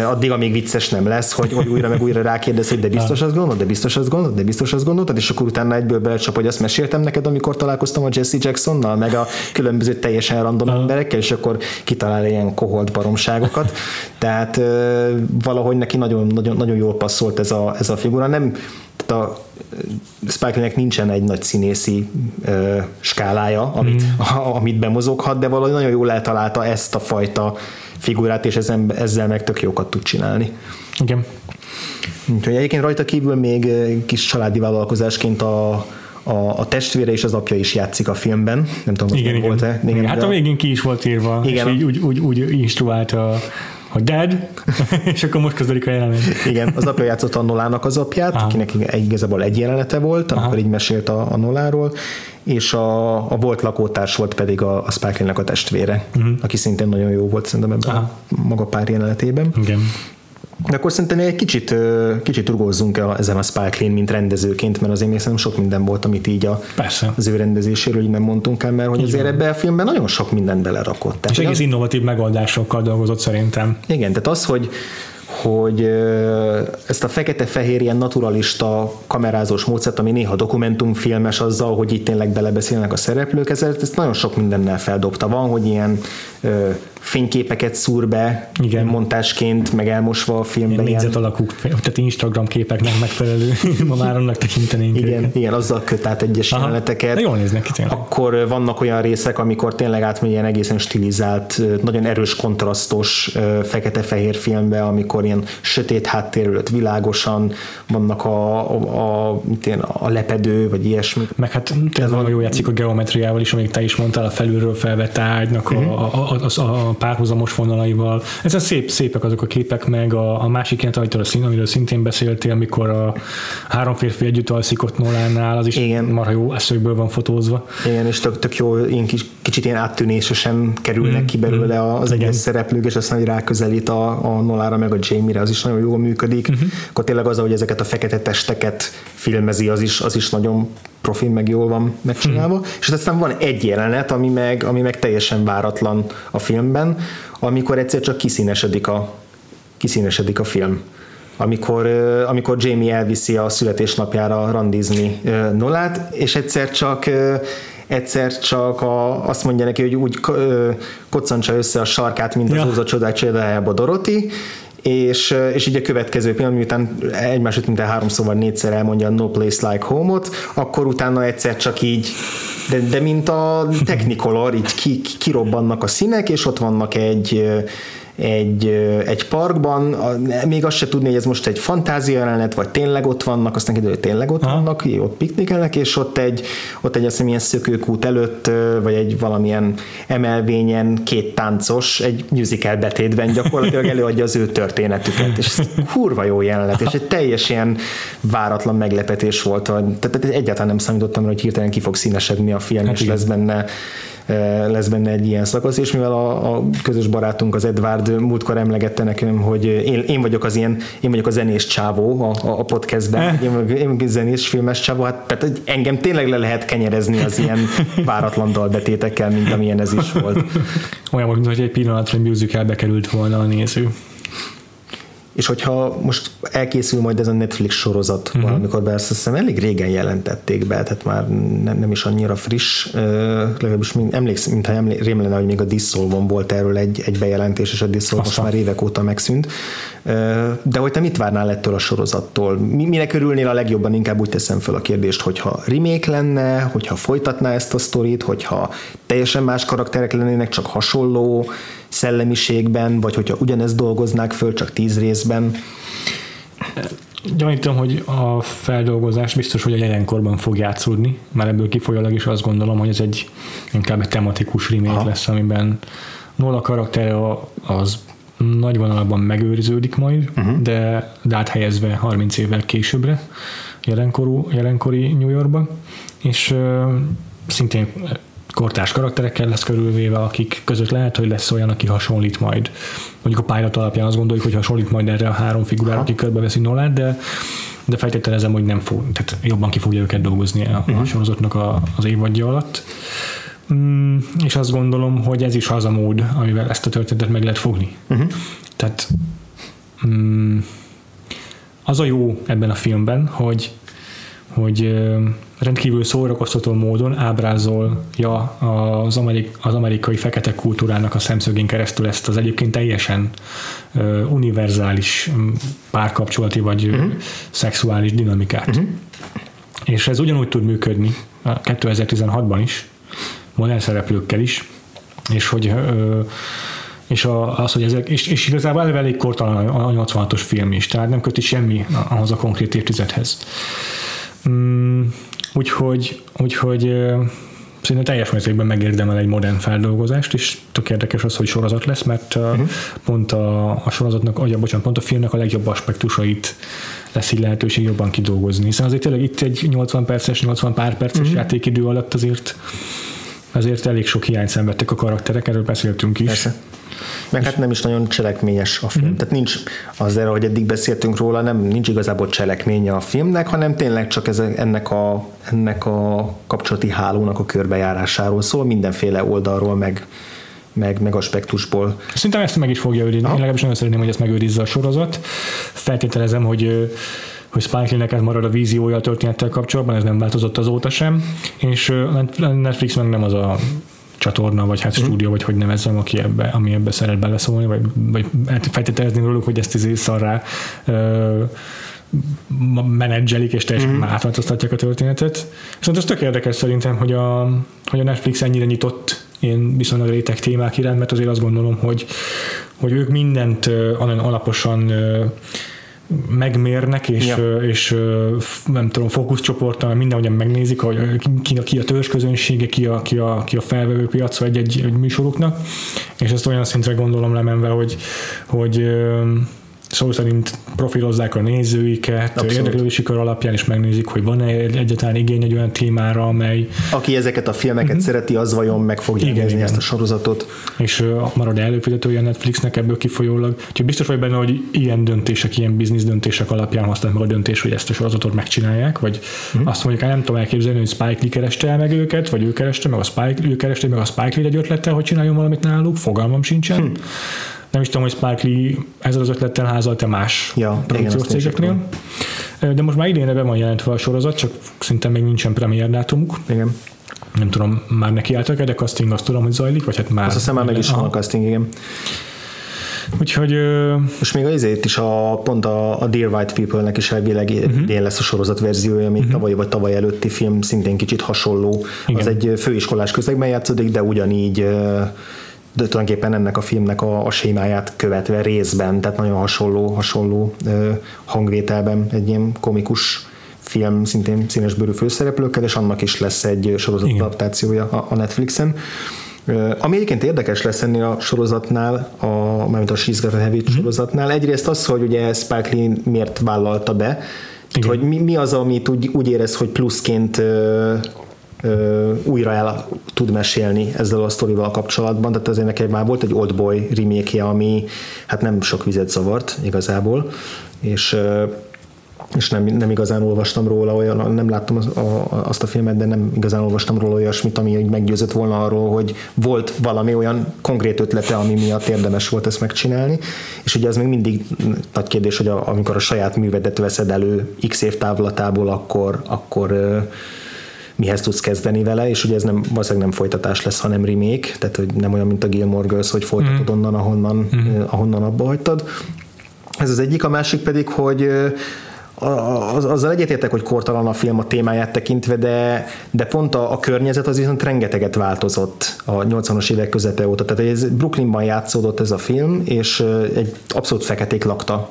addig, amíg vicces nem lesz, hogy, hogy újra meg újra rákérdez, hogy de biztos azt gondolod, de biztos azt gondolod, de biztos azt gondolod, és akkor utána egyből belecsap, hogy azt meséltem neked, amikor találkoztam a Jesse Jacksonnal, meg a különböző teljesen random emberekkel, és akkor kitalál ilyen koholt baromságokat. Tehát valahogy neki nagyon, nagyon, nagyon jól passzolt ez a, ez a figura. Nem, tehát a Spike Lee-nek nincsen egy nagy színészi ö, skálája, amit, mm. a, amit bemozoghat, de valahogy nagyon jól eltalálta ezt a fajta figurát, és ezzel, ezzel meg tök jókat tud csinálni. Igen. Úgyhogy egyébként rajta kívül még kis családi vállalkozásként a, a, a testvére és az apja is játszik a filmben. Nem tudom, igen, igen. volt-e. Igen, igen, hát a végén ki is volt írva, igen. és így úgy, úgy, úgy instruált a, hogy dad, és akkor most kezdődik a jelenet. Igen, az apja játszott a Nolának az apját, Aha. akinek igazából egy jelenete volt, amikor Aha. így mesélt a, a Noláról, és a, a volt lakótárs volt pedig a, a Spike a testvére, uh-huh. aki szintén nagyon jó volt szerintem ebben Aha. a maga pár jelenetében. Igen. De akkor szerintem egy kicsit, kicsit rugózzunk el ezen a Spike Lee, mint rendezőként, mert azért még szerintem sok minden volt, amit így a, Persze. az ő rendezéséről így nem mondtunk el, mert hogy azért ebbe a filmben nagyon sok minden belerakott. Tehát és egész az... innovatív megoldásokkal dolgozott szerintem. Igen, tehát az, hogy hogy ezt a fekete-fehér ilyen naturalista kamerázós módszert, ami néha dokumentumfilmes azzal, hogy itt tényleg belebeszélnek a szereplők, ezért ezt nagyon sok mindennel feldobta. Van, hogy ilyen fényképeket szúr be Igen. montásként, meg elmosva a filmben. Négyzet alakú, tehát Instagram képeknek megfelelő, ma már annak tekintenénk. Igen, igen azzal köt át egyes Aha. jeleneteket. Jól néznek ki tényleg. Akkor vannak olyan részek, amikor tényleg átmegy ilyen egészen stilizált, nagyon erős kontrasztos fekete-fehér filmbe, amikor ilyen sötét háttér előtt világosan vannak a, a, a, a lepedő, vagy ilyesmi. Meg hát tényleg van, jó játszik a geometriával is, amíg te is mondtál, a felülről felvett ágynak uh-huh. a, a, a, a, a párhuzamos vonalaival. Ez a szép, szépek azok a képek, meg a, a másik ilyen, amiről, szín, amiről szintén beszéltél, amikor a három férfi együtt alszik ott Nolánál, az is Igen. marha jó eszökből van fotózva. Igen, és tök, tök jó, ilyen kis, kicsit ilyen áttűnésesen kerülnek mm, ki belőle mm, az egyes szereplők, és aztán, hogy ráközelít a, a Nolára meg a Jamie-re, az is nagyon jól működik. Mm-hmm. Akkor tényleg az, hogy ezeket a fekete testeket filmezi, az is, az is nagyon profin, meg jól van megcsinálva, hmm. és aztán van egy jelenet, ami meg, ami meg teljesen váratlan a filmben, amikor egyszer csak kiszínesedik a, kiszínesedik a film amikor, amikor Jamie elviszi a születésnapjára randizni Nolát, és egyszer csak egyszer csak a, azt mondja neki, hogy úgy koccantsa össze a sarkát, mint ja. az Óza csodák csodájába Doroti, és, és így a következő pillanat, miután egymás után mint három szóval négyszer elmondja a No Place Like Home-ot, akkor utána egyszer csak így, de, de mint a Technicolor, így ki, kirobbannak a színek, és ott vannak egy egy, egy parkban, még azt se tudni, hogy ez most egy fantázia jelenet, vagy tényleg ott vannak, aztán kiderül, hogy tényleg ott ha. vannak, ott piknikelnek, és ott egy, ott egy azt hiszem, ilyen szökőkút előtt, vagy egy valamilyen emelvényen két táncos, egy musical betétben gyakorlatilag előadja az ő történetüket, és ez kurva jó jelenet, és egy teljes ilyen váratlan meglepetés volt, tehát egyáltalán nem számítottam, hogy hirtelen ki fog színesedni a film, hát és lesz benne lesz benne egy ilyen szakasz, és mivel a, a közös barátunk az Edward múltkor emlegette nekem, hogy én, én vagyok az ilyen, én vagyok a zenés csávó a, a podcastben, eh. én, én vagyok zenés filmes csávó, hát tehát engem tényleg le lehet kenyerezni az ilyen váratlan dalbetétekkel, mint amilyen ez is volt. Olyan volt, hogy egy pillanatra musicalbe került volna a néző és hogyha most elkészül majd ez a Netflix sorozat uh-huh. valamikor, be, azt hiszem elég régen jelentették be, tehát már nem, nem is annyira friss, legalábbis emlékszem, mintha rém lenne, hogy még a Dissolvon volt erről egy, egy bejelentés, és a Dissolv most már évek óta megszűnt. De hogy te mit várnál ettől a sorozattól? Mire körülnél a legjobban? Inkább úgy teszem fel a kérdést, hogyha remake lenne, hogyha folytatná ezt a sztorit, hogyha teljesen más karakterek lennének, csak hasonló szellemiségben, vagy hogyha ugyanezt dolgoznák föl, csak tíz részben? Gyanítom, hogy a feldolgozás biztos, hogy a jelenkorban fog játszódni, már ebből kifolyólag is azt gondolom, hogy ez egy inkább egy tematikus remake Aha. lesz, amiben Nola karaktere az nagy vonalban megőriződik majd, uh-huh. de, de áthelyezve 30 évvel későbbre jelenkorú, jelenkori New Yorkba, és uh, szintén kortárs karakterekkel lesz körülvéve, akik között lehet, hogy lesz olyan, aki hasonlít majd. Mondjuk a pilot alapján azt gondoljuk, hogy hasonlít majd erre a három figurára, aki körbeveszi Nolát, de de feltételezem, hogy nem fog, tehát jobban ki fogja őket dolgozni a, uh-huh. a sorozatnak a, az évadja alatt. Mm, és azt gondolom, hogy ez is az a mód, amivel ezt a történetet meg lehet fogni. Uh-huh. Tehát mm, az a jó ebben a filmben, hogy, hogy rendkívül szórakoztató módon ábrázolja az, amerik, az amerikai fekete kultúrának a szemszögén keresztül ezt az egyébként teljesen uh, univerzális párkapcsolati vagy uh-huh. szexuális dinamikát. Uh-huh. És ez ugyanúgy tud működni 2016-ban is, modern szereplőkkel is, és hogy uh, és a, az, hogy ezek, és, és igazából eleve elég kortalan a 86-os film is, tehát nem köti semmi ahhoz a konkrét évtizedhez. Úgyhogy, úgyhogy szerintem teljes mértékben megérdemel egy modern feldolgozást, és tök érdekes az, hogy sorozat lesz, mert uh-huh. pont a, a sorozatnak, vagy bocsánat, pont a filmnek a legjobb aspektusait lesz így lehetőség jobban kidolgozni, hiszen azért tényleg itt egy 80 perces, 80 pár perces uh-huh. játékidő alatt azért azért elég sok hiányt szenvedtek a karakterek, erről beszéltünk is. Persze. Meg hát nem is nagyon cselekményes a film. Mm-hmm. Tehát nincs azért, ahogy eddig beszéltünk róla, nem nincs igazából cselekménye a filmnek, hanem tényleg csak ez, ennek, a, ennek a kapcsolati hálónak a körbejárásáról szól, mindenféle oldalról, meg, meg, meg aspektusból. Szerintem ezt meg is fogja őrizni. Én legalábbis nagyon szeretném, hogy ezt megőrizze a sorozat. Feltételezem, hogy hogy Spike Lee-nek ez marad a víziója a történettel kapcsolatban, ez nem változott azóta sem, és Netflix meg nem az a csatorna, vagy hát mhm. stúdió, vagy hogy nevezzem, aki ebbe, ami ebbe szeret beleszólni, vagy, vagy feltételezni róluk, hogy ezt izé szarrá ö, menedzselik, és teljesen mm-hmm. átváltoztatják a történetet. Viszont ez tök érdekes szerintem, hogy a, hogy a Netflix ennyire nyitott ilyen viszonylag réteg témák iránt, mert azért azt gondolom, hogy, hogy ők mindent alaposan megmérnek, és, ja. és nem tudom, fókuszcsoporttal mindenhogyan megnézik, hogy ki, ki a törzsközönsége, ki a, ki a, ki a felvevő piac egy, egy, egy műsoruknak, és ezt olyan szintre gondolom lemenve, hogy, hogy szó szerint profilozzák a nézőiket, Abszolút. érdeklődési kör alapján is megnézik, hogy van-e egyáltalán igény egy olyan témára, amely... Aki ezeket a filmeket uh-huh. szereti, az vajon meg fogja igen, nézni igen. ezt a sorozatot. És uh, marad előfizetője a Netflixnek ebből kifolyólag. Úgyhogy biztos vagy benne, hogy ilyen döntések, ilyen biznisz döntések alapján hozták meg a döntés, hogy ezt a sorozatot megcsinálják, vagy uh-huh. azt mondjuk, nem tudom elképzelni, hogy Spike Lee kereste el meg őket, vagy ő kereste meg a Spike, ő kereste meg a Spike Lee egy ötlettel, hogy csináljon valamit náluk, fogalmam sincsen. Hmm nem is tudom, hogy Spike Lee ezzel az ötlettel házalt-e más ja, produkciós cégeknél. De most már idénre be van jelentve a sorozat, csak szinte még nincsen premier dátumuk. Igen. Nem tudom, már neki álltak de casting azt tudom, hogy zajlik, vagy hát már... Azt hiszem már meg is van a casting, igen. Úgyhogy... Most még az is a, pont a, a Dear White People-nek is elvileg uh-huh. lesz a sorozat verziója, ami uh-huh. tavaly vagy tavaly előtti film szintén kicsit hasonló. Igen. Az egy főiskolás közegben játszódik, de ugyanígy de tulajdonképpen ennek a filmnek a, a sémáját követve részben, tehát nagyon hasonló, hasonló ö, hangvételben egy ilyen komikus film, szintén színes bőrű főszereplőkkel, és annak is lesz egy sorozat adaptációja a, a Netflixen. Ami egyébként érdekes lesz ennél a sorozatnál, a, mármint a She's Got a Heavy mm-hmm. sorozatnál, egyrészt az, hogy ugye Spike Lee miért vállalta be, Igen. hogy mi, mi az, amit úgy, úgy érez, hogy pluszként újra el tud mesélni ezzel a sztorival kapcsolatban, tehát azért nekem már volt egy Old Boy remake ami hát nem sok vizet zavart igazából, és és nem, nem igazán olvastam róla olyan, nem láttam az, a, azt a filmet, de nem igazán olvastam róla olyasmit, ami meggyőzött volna arról, hogy volt valami olyan konkrét ötlete, ami miatt érdemes volt ezt megcsinálni, és ugye ez még mindig nagy kérdés, hogy a, amikor a saját művedet veszed elő x év távlatából, akkor, akkor mihez tudsz kezdeni vele, és ugye ez nem, valószínűleg nem folytatás lesz, hanem remake, tehát hogy nem olyan, mint a Gilmore Girls, hogy folytatod mm. onnan, ahonnan, mm. ahonnan abba hagytad. Ez az egyik, a másik pedig, hogy az, azzal egyetértek, hogy kortalan a film a témáját tekintve, de, de pont a, a környezet az viszont rengeteget változott a 80-as évek közepe óta. Tehát ez Brooklynban játszódott ez a film, és egy abszolút feketék lakta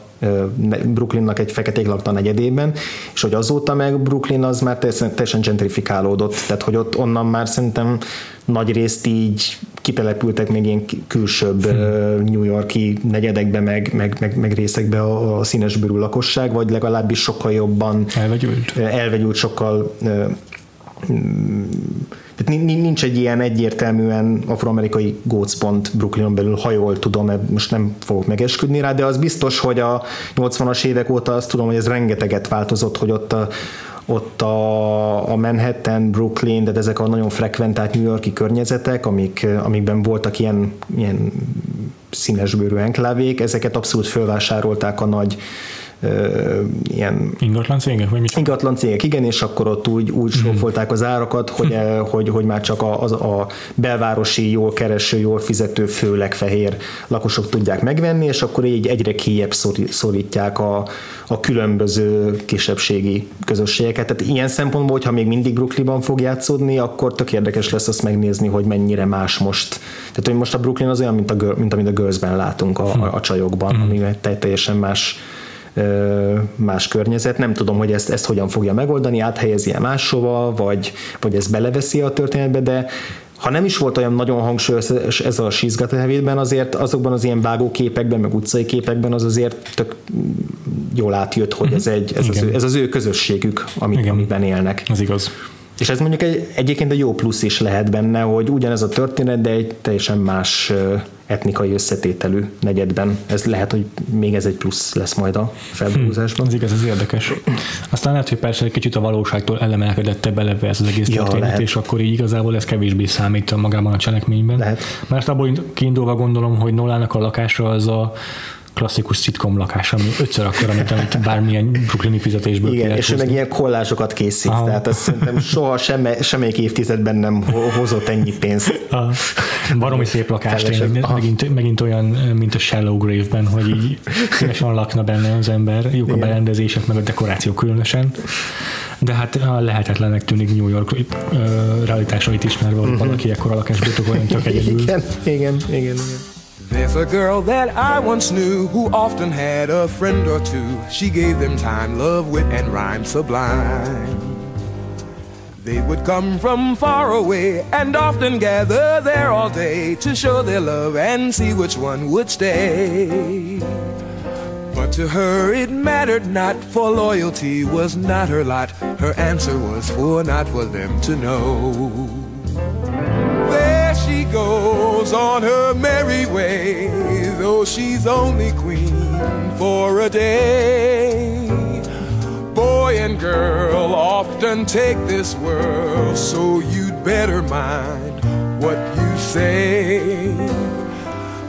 Brooklynnak egy feketék lakta negyedében, és hogy azóta meg Brooklyn az már teljesen gentrifikálódott, tehát hogy ott onnan már szerintem nagy részt így kitelepültek még ilyen külsőbb hmm. New Yorki negyedekbe, meg, meg, meg, meg részekbe a, a színesbőrű lakosság, vagy legalábbis sokkal jobban elvegyült, elvegyült sokkal Tehát nincs egy ilyen egyértelműen afroamerikai gócpont Brooklynon belül, ha jól tudom, most nem fogok megesküdni rá, de az biztos, hogy a 80-as évek óta azt tudom, hogy ez rengeteget változott, hogy ott a, ott a, a Manhattan, Brooklyn, de ezek a nagyon frekventált New Yorki környezetek, amik, amikben voltak ilyen, ilyen színesbőrű enklávék, ezeket abszolút fölvásárolták a nagy ilyen ingatlan cégek, vagy mit? Ingatlan cégek, igen, és akkor ott úgy, úgy mm. sófolták az árakat, hogy, hogy, hogy már csak a, a, a belvárosi, jól kereső, jól fizető, főleg fehér lakosok tudják megvenni, és akkor így egyre kijebb szorítják a, a különböző kisebbségi közösségeket. Tehát ilyen szempontból, hogyha még mindig Brooklynban fog játszódni, akkor tök érdekes lesz azt megnézni, hogy mennyire más most. Tehát, hogy most a Brooklyn az olyan, mint, a, mint amit a Girls-ben látunk a, a, a csajokban, hmm. ami teljesen más más környezet. Nem tudom, hogy ezt, ezt hogyan fogja megoldani, áthelyezi-e máshova, vagy, vagy ez beleveszi a történetbe, de ha nem is volt olyan nagyon hangsúlyos ez a sízgatehevében, azért azokban az ilyen vágóképekben, meg utcai képekben az azért tök jól átjött, hogy ez, egy, ez, az, ő, ez az ő közösségük, amit, amiben élnek. Ez igaz. És ez mondjuk egy, egyébként egy jó plusz is lehet benne, hogy ugyanez a történet, de egy teljesen más etnikai összetételű negyedben. Ez lehet, hogy még ez egy plusz lesz majd a feldolgozásban. Hm, ez igaz, ez érdekes. Aztán lehet, hogy persze egy kicsit a valóságtól elemelkedette beleve ez az egész ja, történet, lehet. és akkor így igazából ez kevésbé számít magában a cselekményben. Lehet. Mert abból kiindulva gondolom, hogy Nolának a lakása az a klasszikus szitkom lakás, ami ötször akkor, mint amit bármilyen brooklyni fizetésből Igen, és ő meg ilyen kollásokat készít, Aha. tehát azt szerintem soha semme, semmelyik évtizedben nem hozott ennyi pénzt. Aha. Baromi szép lakás, tényleg, megint, megint olyan, mint a Shallow Grave-ben, hogy így szívesen lakna benne az ember, jók a berendezések, meg a dekoráció különösen de hát lehetetlenek tűnik New York uh, realitásait ismerve, uh-huh. valaki ekkora lakásba olyan tök egyedül. Igen, igen, igen, igen. There's a girl that I once knew who often had a friend or two. She gave them time, love, wit, and rhyme sublime. They would come from far away and often gather there all day to show their love and see which one would stay. But to her it mattered not, for loyalty was not her lot. Her answer was for not for them to know goes on her merry way, though she's only queen for a day. Boy and girl often take this world, so you'd better mind what you say.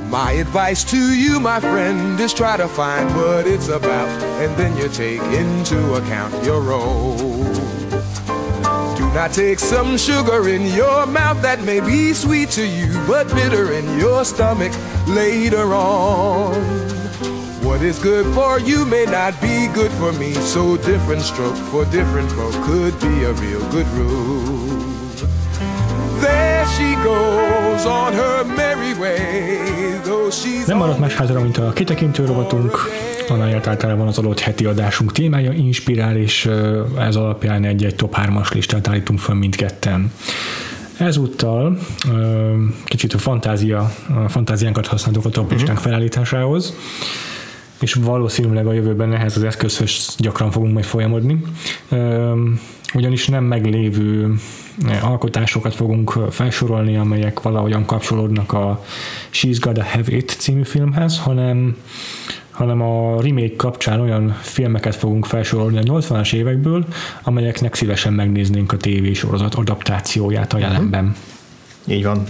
My advice to you, my friend, is try to find what it's about, and then you take into account your role. Now take some sugar in your mouth that may be sweet to you, but bitter in your stomach later on. What is good for you may not be good for me, so different stroke for different folk could be a real good rule. There she goes on her merry way, though she's Nem maradt más hátra, mint a kitekintő rovatunk, amelyet általában az adott heti adásunk témája inspirál, és ez alapján egy-egy top 3-as listát állítunk föl mindketten. Ezúttal kicsit a fantázia, a fantáziánkat használtuk a top listánk uh-huh. felállításához, és valószínűleg a jövőben ehhez az eszközhöz gyakran fogunk majd folyamodni, ugyanis nem meglévő alkotásokat fogunk felsorolni, amelyek valahogyan kapcsolódnak a She's Got a Have It című filmhez, hanem hanem a remake kapcsán olyan filmeket fogunk felsorolni a 80-as évekből, amelyeknek szívesen megnéznénk a tévésorozat adaptációját a jelenben. Így van.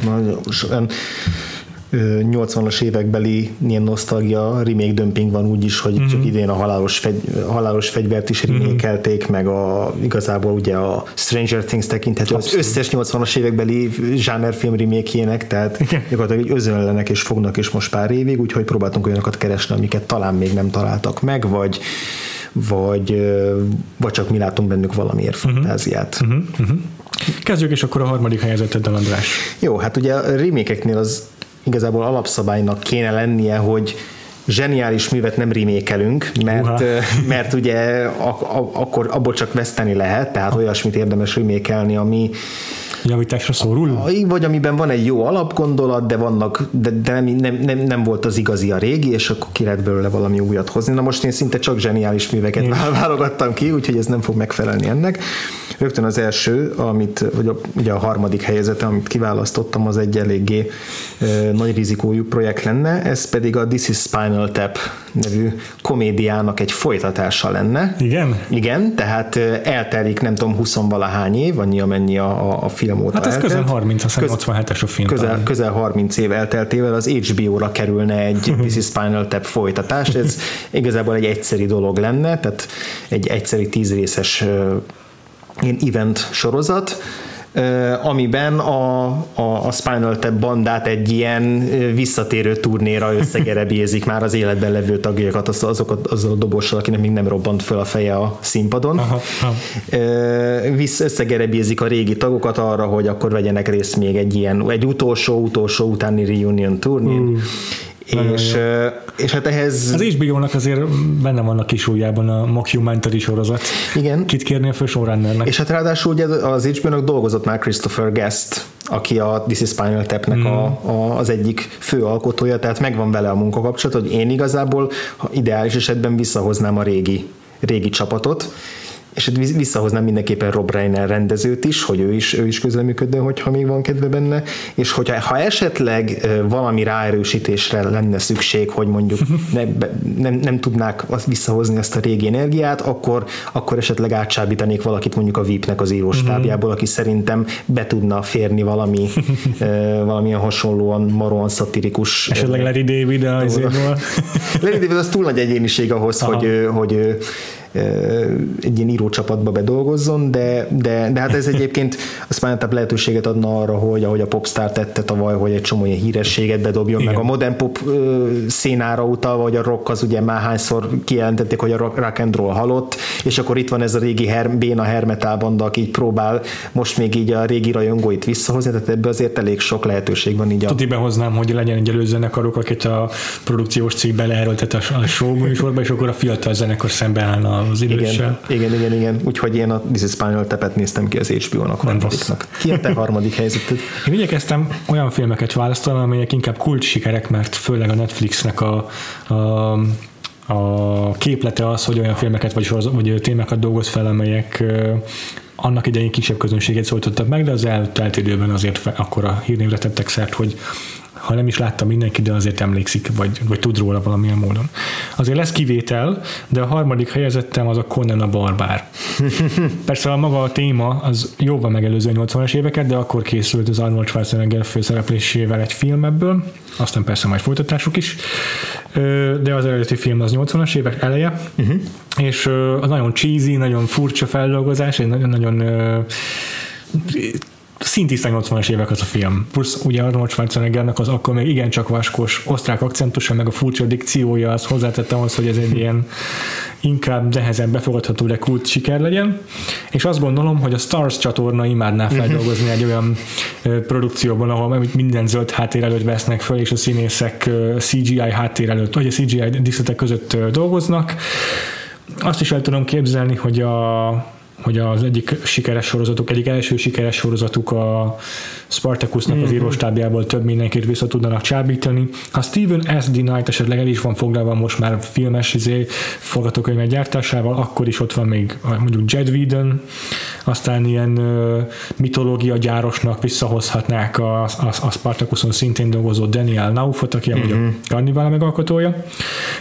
Olyan 80-as évekbeli ilyen nosztalgia, remake dömping van úgy is, hogy mm-hmm. csak idén a halálos, fegy, halálos fegyvert is mhm. remékelték, mm-hmm. meg a, igazából ugye a Stranger Things tekinthető az összes 80-as évekbeli zsánerfilm remake tehát Igen. gyakorlatilag egy özönlenek és fognak is most pár évig, úgyhogy próbáltunk olyanokat keresni, amiket talán még nem találtak meg, vagy vagy, vagy csak mi látunk bennük valamiért uh-huh. fantáziát. Uh-huh. Uh-huh. Kezdjük is akkor a harmadik helyezetteddel, András. Jó, hát ugye a remékeknél az igazából alapszabálynak kéne lennie, hogy zseniális művet nem remékelünk, mert, Uha. mert ugye ak- ak- akkor abból csak veszteni lehet, tehát olyasmit érdemes remékelni, ami Javításra szorul? vagy amiben van egy jó alapgondolat, de vannak, de, de nem, nem, nem, nem, volt az igazi a régi, és akkor ki lehet belőle valami újat hozni. Na most én szinte csak zseniális műveket válogattam ki, úgyhogy ez nem fog megfelelni ennek. Rögtön az első, amit, vagy a, ugye a harmadik helyzete, amit kiválasztottam, az egy eléggé ö, nagy rizikójú projekt lenne, ez pedig a This is Spinal Tap nevű komédiának egy folytatása lenne. Igen? Igen, tehát eltelik nem tudom 20 valahány év, annyi amennyi a, a, a film óta Hát ez eltelt. közel 30, azt Köz- 87-es a film. közel, talán. közel 30 év elteltével az HBO-ra kerülne egy This is Spinal Tap folytatás. Ez igazából egy egyszeri dolog lenne, tehát egy egyszeri tízrészes ilyen event sorozat, amiben a, a, a Spinal Tap bandát egy ilyen visszatérő turnéra összegerebézik már az életben levő tagjakat, az- azokat azzal a dobossal, akinek még nem robbant föl a feje a színpadon. Aha, összegerebézik a régi tagokat arra, hogy akkor vegyenek részt még egy ilyen, egy utolsó-utolsó utáni reunion turnén. És, és hát ehhez Az HBO-nak azért benne van a kis ujjában a mockumentary sorozat. igen, Kit kérnél föl showrunnernek? És hát ráadásul ugye az HBO-nak dolgozott már Christopher Guest, aki a This is Spinal Tap-nek mm. a, a, az egyik fő alkotója, tehát megvan vele a munkakapcsolat, hogy én igazából ha ideális esetben visszahoznám a régi, régi csapatot, és hát visszahoznám mindenképpen Rob Reiner rendezőt is, hogy ő is, ő is közleműködne, hogyha még van kedve benne, és hogyha ha esetleg valami ráerősítésre lenne szükség, hogy mondjuk ne, nem, nem tudnák azt visszahozni ezt a régi energiát, akkor, akkor esetleg átsábítanék valakit mondjuk a VIP-nek az íróstábjából, aki szerintem be tudna férni valami valamilyen hasonlóan maróan szatirikus Esetleg Larry David a. Larry David az túl nagy egyéniség ahhoz, Aha. hogy, hogy egy ilyen írócsapatba bedolgozzon, de, de, de hát ez egyébként a Spinal lehetőséget adna arra, hogy ahogy a Popstar tette tavaly, hogy egy csomó ilyen hírességet bedobjon, Igen. meg a modern pop szénára utalva, hogy a rock az ugye már hányszor kijelentették, hogy a rock, and roll halott, és akkor itt van ez a régi her, béna hermetál banda, aki így próbál most még így a régi rajongóit visszahozni, tehát ebbe azért elég sok lehetőség van így a Tuti behoznám, hogy legyen egy előzenekarok, akit a produkciós cég beleerőltet a a show műsorba, és akkor a fiatal zenekar szembeállna az időssel. Igen, igen, igen, igen. Úgyhogy én a This is Spinal Tap-et néztem ki az HBO-nak harmadiknak. Ki a te harmadik helyzeted? Én igyekeztem olyan filmeket választani, amelyek inkább kult sikerek, mert főleg a Netflixnek a, a a képlete az, hogy olyan filmeket vagy, sorozat, vagy témákat dolgoz fel, amelyek annak idején kisebb közönséget szólítottak meg, de az eltelt időben azért akkor a hírnévre tettek szert, hogy ha nem is látta mindenki, de azért emlékszik, vagy, vagy tud róla valamilyen módon. Azért lesz kivétel, de a harmadik helyezettem az a Conan a Barbár. Persze a maga a téma az jóval megelőző a 80-as éveket, de akkor készült az Arnold Schwarzenegger főszereplésével egy film ebből, aztán persze majd folytatásuk is, de az eredeti film az 80-as évek eleje, uh-huh. és az nagyon cheesy, nagyon furcsa feldolgozás, egy nagyon-nagyon ö, szintisztán 80-as évek az a film. Plusz ugye Arnold Schwarzeneggernek az akkor még igencsak vaskos osztrák akcentusa, meg a furcsa dikciója az hozzátette ahhoz, hogy ez egy ilyen inkább nehezen befogadható, de kult siker legyen. És azt gondolom, hogy a Stars csatorna imádná feldolgozni egy olyan produkcióban, ahol minden zöld háttér előtt vesznek föl, és a színészek CGI háttér előtt, vagy a CGI díszletek között dolgoznak. Azt is el tudom képzelni, hogy a hogy az egyik sikeres sorozatuk, egyik első sikeres sorozatuk a Spartacusnak Mhm. az íróstábjából több mindenkit vissza tudnának csábítani. Ha Steven S. D. Knight esetleg el is van foglalva most már filmes izé, forgatókönyvek gyártásával, akkor is ott van még mondjuk Jed Whedon, aztán ilyen mitológia gyárosnak visszahozhatnák a, a, a Spartacuson szintén dolgozó Daniel Naufot, aki Mhm. a Carnival megalkotója,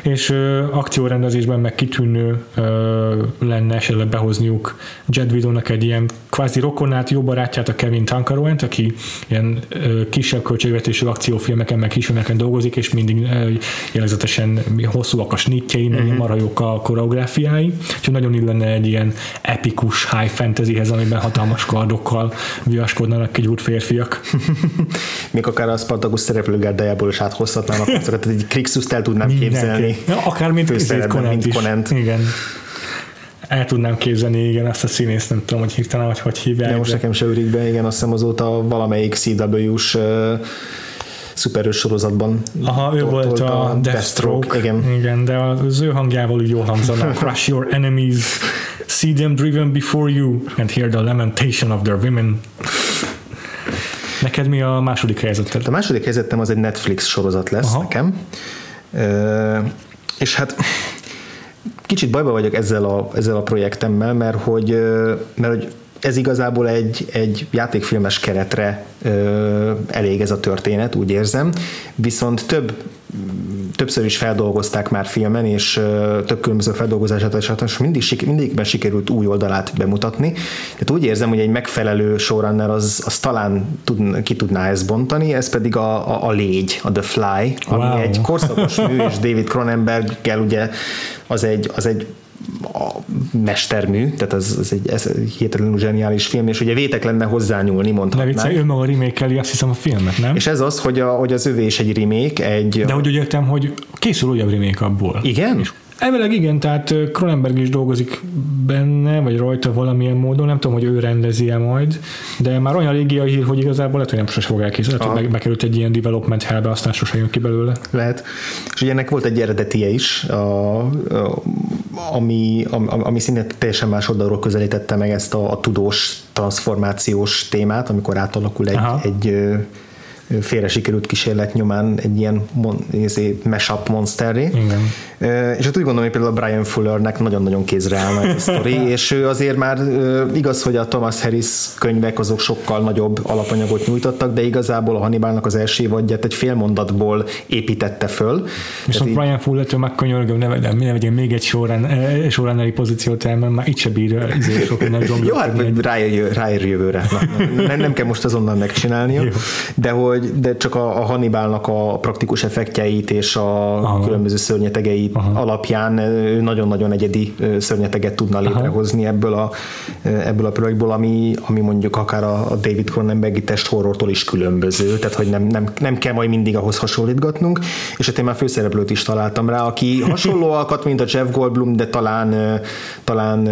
és ö, akciórendezésben meg kitűnő ö, lenne esetleg behozniuk Jed Whedonnak egy ilyen kvázi rokonát, jó barátját, a Kevin Tankaroent, aki ilyen kisebb költségvetésű akciófilmeken, meg kisfilmeken dolgozik, és mindig jellegzetesen hosszúak a snitjei, meg uh-huh. marhajók a koreográfiái, úgyhogy nagyon illene egy ilyen epikus high fantasyhez, amiben hatalmas kardokkal viaskodnának egy úr férfiak. Még akár a Spartacus szereplőgárdájából is áthozhatnának, tehát egy Krixuszt el tudnám képzelni. Ja, akár mint, Conant is. Conant. Igen. El tudnám képzelni, igen, azt a színészt, nem tudom, hogy hirtelen, hogy hogy hívják. De most nekem se ürik be, igen, azt hiszem azóta valamelyik CW-s ö, szuperős sorozatban. Aha, ő volt tolta a Deathstroke. Igen. Igen, de az ő hangjával úgy jól hangzana. Crush your enemies, see them driven before you, and hear the lamentation of their women. Neked mi a második helyzeted? A második helyzetem az egy Netflix sorozat lesz Aha. Nekem. Ö, és hát kicsit bajba vagyok ezzel a, ezzel a projektemmel, mert hogy, mert hogy ez igazából egy, egy játékfilmes keretre ö, elég ez a történet, úgy érzem, viszont több többször is feldolgozták már filmen, és több különböző feldolgozását, és hát mindig, mindegyikben sikerült új oldalát bemutatni. Tehát úgy érzem, hogy egy megfelelő showrunner az, az talán tud, ki tudná ezt bontani, ez pedig a, a, a légy, a The Fly, ami Wow. egy korszakos mű, és David Cronenberg-gel ugye az egy, az egy a mestermű, tehát ez, ez, egy, ez egy hihetetlenül zseniális film, és ugye vétek lenne hozzányúlni, Ne mondhatnánk. viccelj, ő maga remékeli azt hiszem a filmet, nem? És ez az, hogy, a, hogy az övé is egy remake, egy... De hogy úgy értem, hogy készül újabb remake abból. Igen? Elvileg igen, tehát Cronenberg is dolgozik benne, vagy rajta valamilyen módon, nem tudom, hogy ő rendezi -e majd, de már olyan régi a hír, hogy igazából lehet, hogy nem sose fog elkészülni, lehet, hogy bekerült egy ilyen development hellbe, aztán sose jön ki belőle. Lehet. És ugye ennek volt egy eredetie is, a, a, ami, ami, ami szintén teljesen más oldalról közelítette meg ezt a, a tudós transformációs témát, amikor átalakul egy, Aha. egy félre sikerült kísérlet nyomán egy ilyen mon, izé, mashup monsterré. Igen. És hát úgy gondolom, hogy például a Brian Fullernek nagyon-nagyon kézre ez a sztori, és ő azért már igaz, hogy a Thomas Harris könyvek azok sokkal nagyobb alapanyagot nyújtottak, de igazából a Hannibalnak az első évadját egy fél mondatból építette föl. Viszont így- Brian Fullertől megkönyörgöm, ne, ne, ne vegyen még egy eh, sorrenderi pozíciót el, mert már itt se bír izé, sok minden. Jó, hát ráér, ráér jövőre. Na, nem, nem kell most azonnal megcsinálnia, de hogy de csak a, a Hannibalnak a praktikus effektjeit és a Aha. különböző szörnyetegei Aha. alapján nagyon-nagyon egyedi szörnyeteget tudna létrehozni ebből a, ebből a projektból, ami, ami mondjuk akár a, a David Cronenbergi test horrortól is különböző, tehát hogy nem, nem, nem kell majd mindig ahhoz hasonlítgatnunk, és hát én már főszereplőt is találtam rá, aki hasonló alkat, mint a Jeff Goldblum, de talán, talán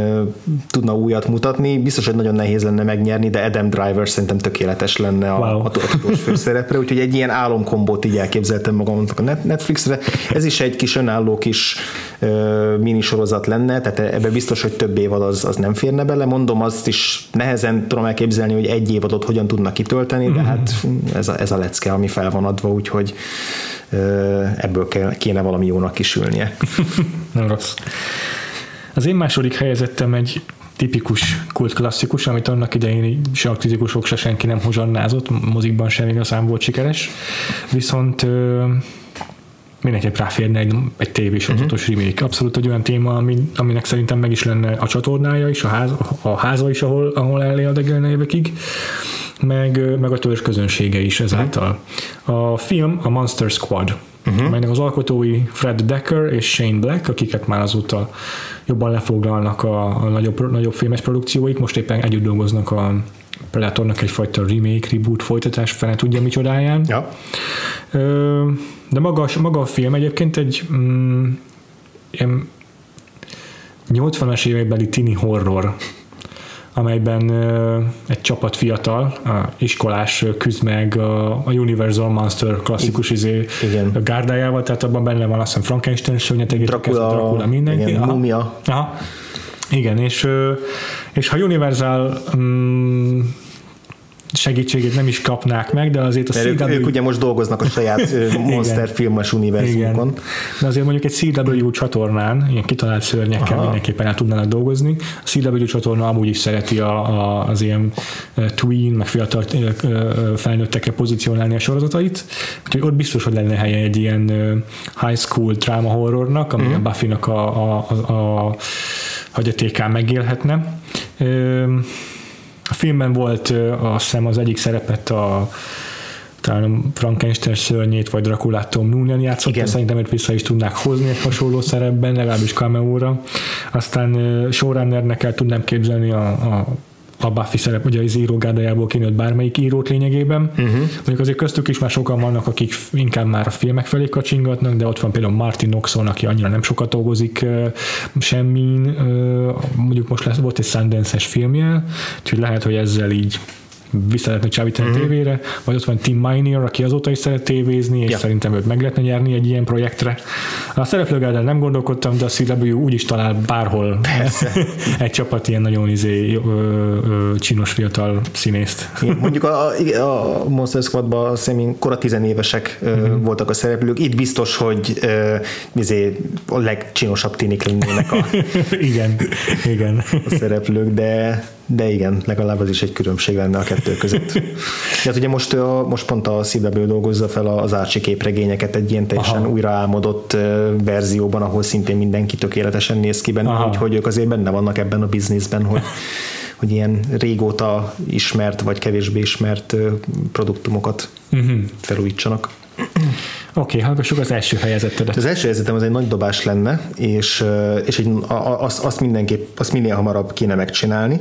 tudna újat mutatni. Biztos, hogy nagyon nehéz lenne megnyerni, de Adam Driver szerintem tökéletes lenne a, Wow. a, a tudós főszerepre, úgyhogy egy ilyen álomkombót így elképzeltem magamnak a Net- Netflixre. Ez is egy kis önálló kis ö, minisorozat lenne, tehát ebbe biztos, hogy több évad az, az nem férne bele. Mondom, azt is nehezen tudom elképzelni, hogy egy évadot hogyan tudnak kitölteni, de hát ez a, ez a lecke, ami fel van adva, úgyhogy ö, ebből kéne valami jónak kisülnie. Nem rossz. Az én második helyezettem egy tipikus kultklasszikus, amit annak idején se a kritikusok, se senki nem hozsannázott, mozikban sem igazán volt sikeres, viszont mindenképp ráférne egy, egy tévésorozatos uh-huh. remake. Abszolút egy olyan téma, ami, aminek szerintem meg is lenne a csatornája is, a, ház, a háza is, ahol, ahol ellélegelne évekig, meg, meg a törzs közönsége is ezáltal. A film a Monster Squad, uh-huh. amelynek az alkotói Fred Decker és Shane Black, akiket már azóta jobban lefoglalnak a, a nagyobb, nagyobb filmes produkcióik, most éppen együtt dolgoznak a Predatornak egyfajta remake, reboot, folytatás, fene tudja micsodáján. Ja. De maga, maga a film egyébként egy mm, ilyen 80-as évekbeli tini horror, amelyben egy csapat fiatal, a iskolás küzd meg a, Universal Monster klasszikus izé, igen. gárdájával, tehát abban benne van azt hiszem Frankenstein szörnyetegét, Dracula, Dracula mindenki. igen, Aha. Mumia. Aha. Igen, és, és ha Universal mm, segítségét nem is kapnák meg, de azért a Mert ők, CW ők ugye most dolgoznak a saját monster filmes univerzumokon. De azért mondjuk egy CW csatornán, ilyen kitalált szörnyekkel Aha. mindenképpen el tudnának dolgozni. A CW csatorna amúgy is szereti a, a, az ilyen tween, meg fiatal felnőttekre pozícionálni a sorozatait. Úgyhogy ott biztos, hogy lenne helye egy ilyen high school drama horrornak, ami Mhm. a Buffy-nak a, a, a, a hagyatékán megélhetne. Ö, A filmben volt azt hiszem az egyik szerepet a talán Frankenstein szörnyét, vagy Drakulát Tom Noonan játszott, Igen. szerintem őt vissza is tudnák hozni egy hasonló szerepben, legalábbis cameo Aztán showrunnernek el tudnám képzelni a, a a Buffy szerep, ugye az írógárdájából kinőtt bármelyik írót lényegében. Uh-huh. Mondjuk azért köztük is már sokan vannak, akik inkább már a filmek felé kacsingatnak, de ott van például Martin Noxon, aki annyira nem sokat dolgozik semmin. Mondjuk most lesz, volt egy Sundance-es filmje, úgyhogy lehet, hogy ezzel így vissza lehetne csábítani mm-hmm. tévére, vagy ott van Tim Miner, aki azóta is szeret tévézni, és Ja. szerintem őt meg lehetne nyerni egy ilyen projektre. A szereplőgárdán nem gondolkodtam, de a CW úgyis talál bárhol egy csapat ilyen nagyon izé, ö, ö, csinos fiatal színészt. Igen, Mondjuk a, a, Monster Squadban hiszem, kora tizenévesek mm-hmm. voltak a szereplők. Itt biztos, hogy ö, izé, a legcsinosabb tinik lennének a, igen, igen. a szereplők, de, de igen, legalább az is egy különbség lenne a kettő között. De hát ugye most, a, most pont a CW dolgozza fel az Archie képregényeket egy ilyen teljesen Aha. újra álmodott verzióban, ahol szintén mindenki tökéletesen néz ki benne, úgyhogy ők azért benne vannak ebben a bizniszben, hogy hogy ilyen régóta ismert, vagy kevésbé ismert produktumokat Mhm. felújítsanak. Oké, okay, hallgassuk az első helyezettedet. Az első helyzetem az egy nagy dobás lenne, és, és egy, a- azt, azt mindenképp, azt minél hamarabb kéne megcsinálni.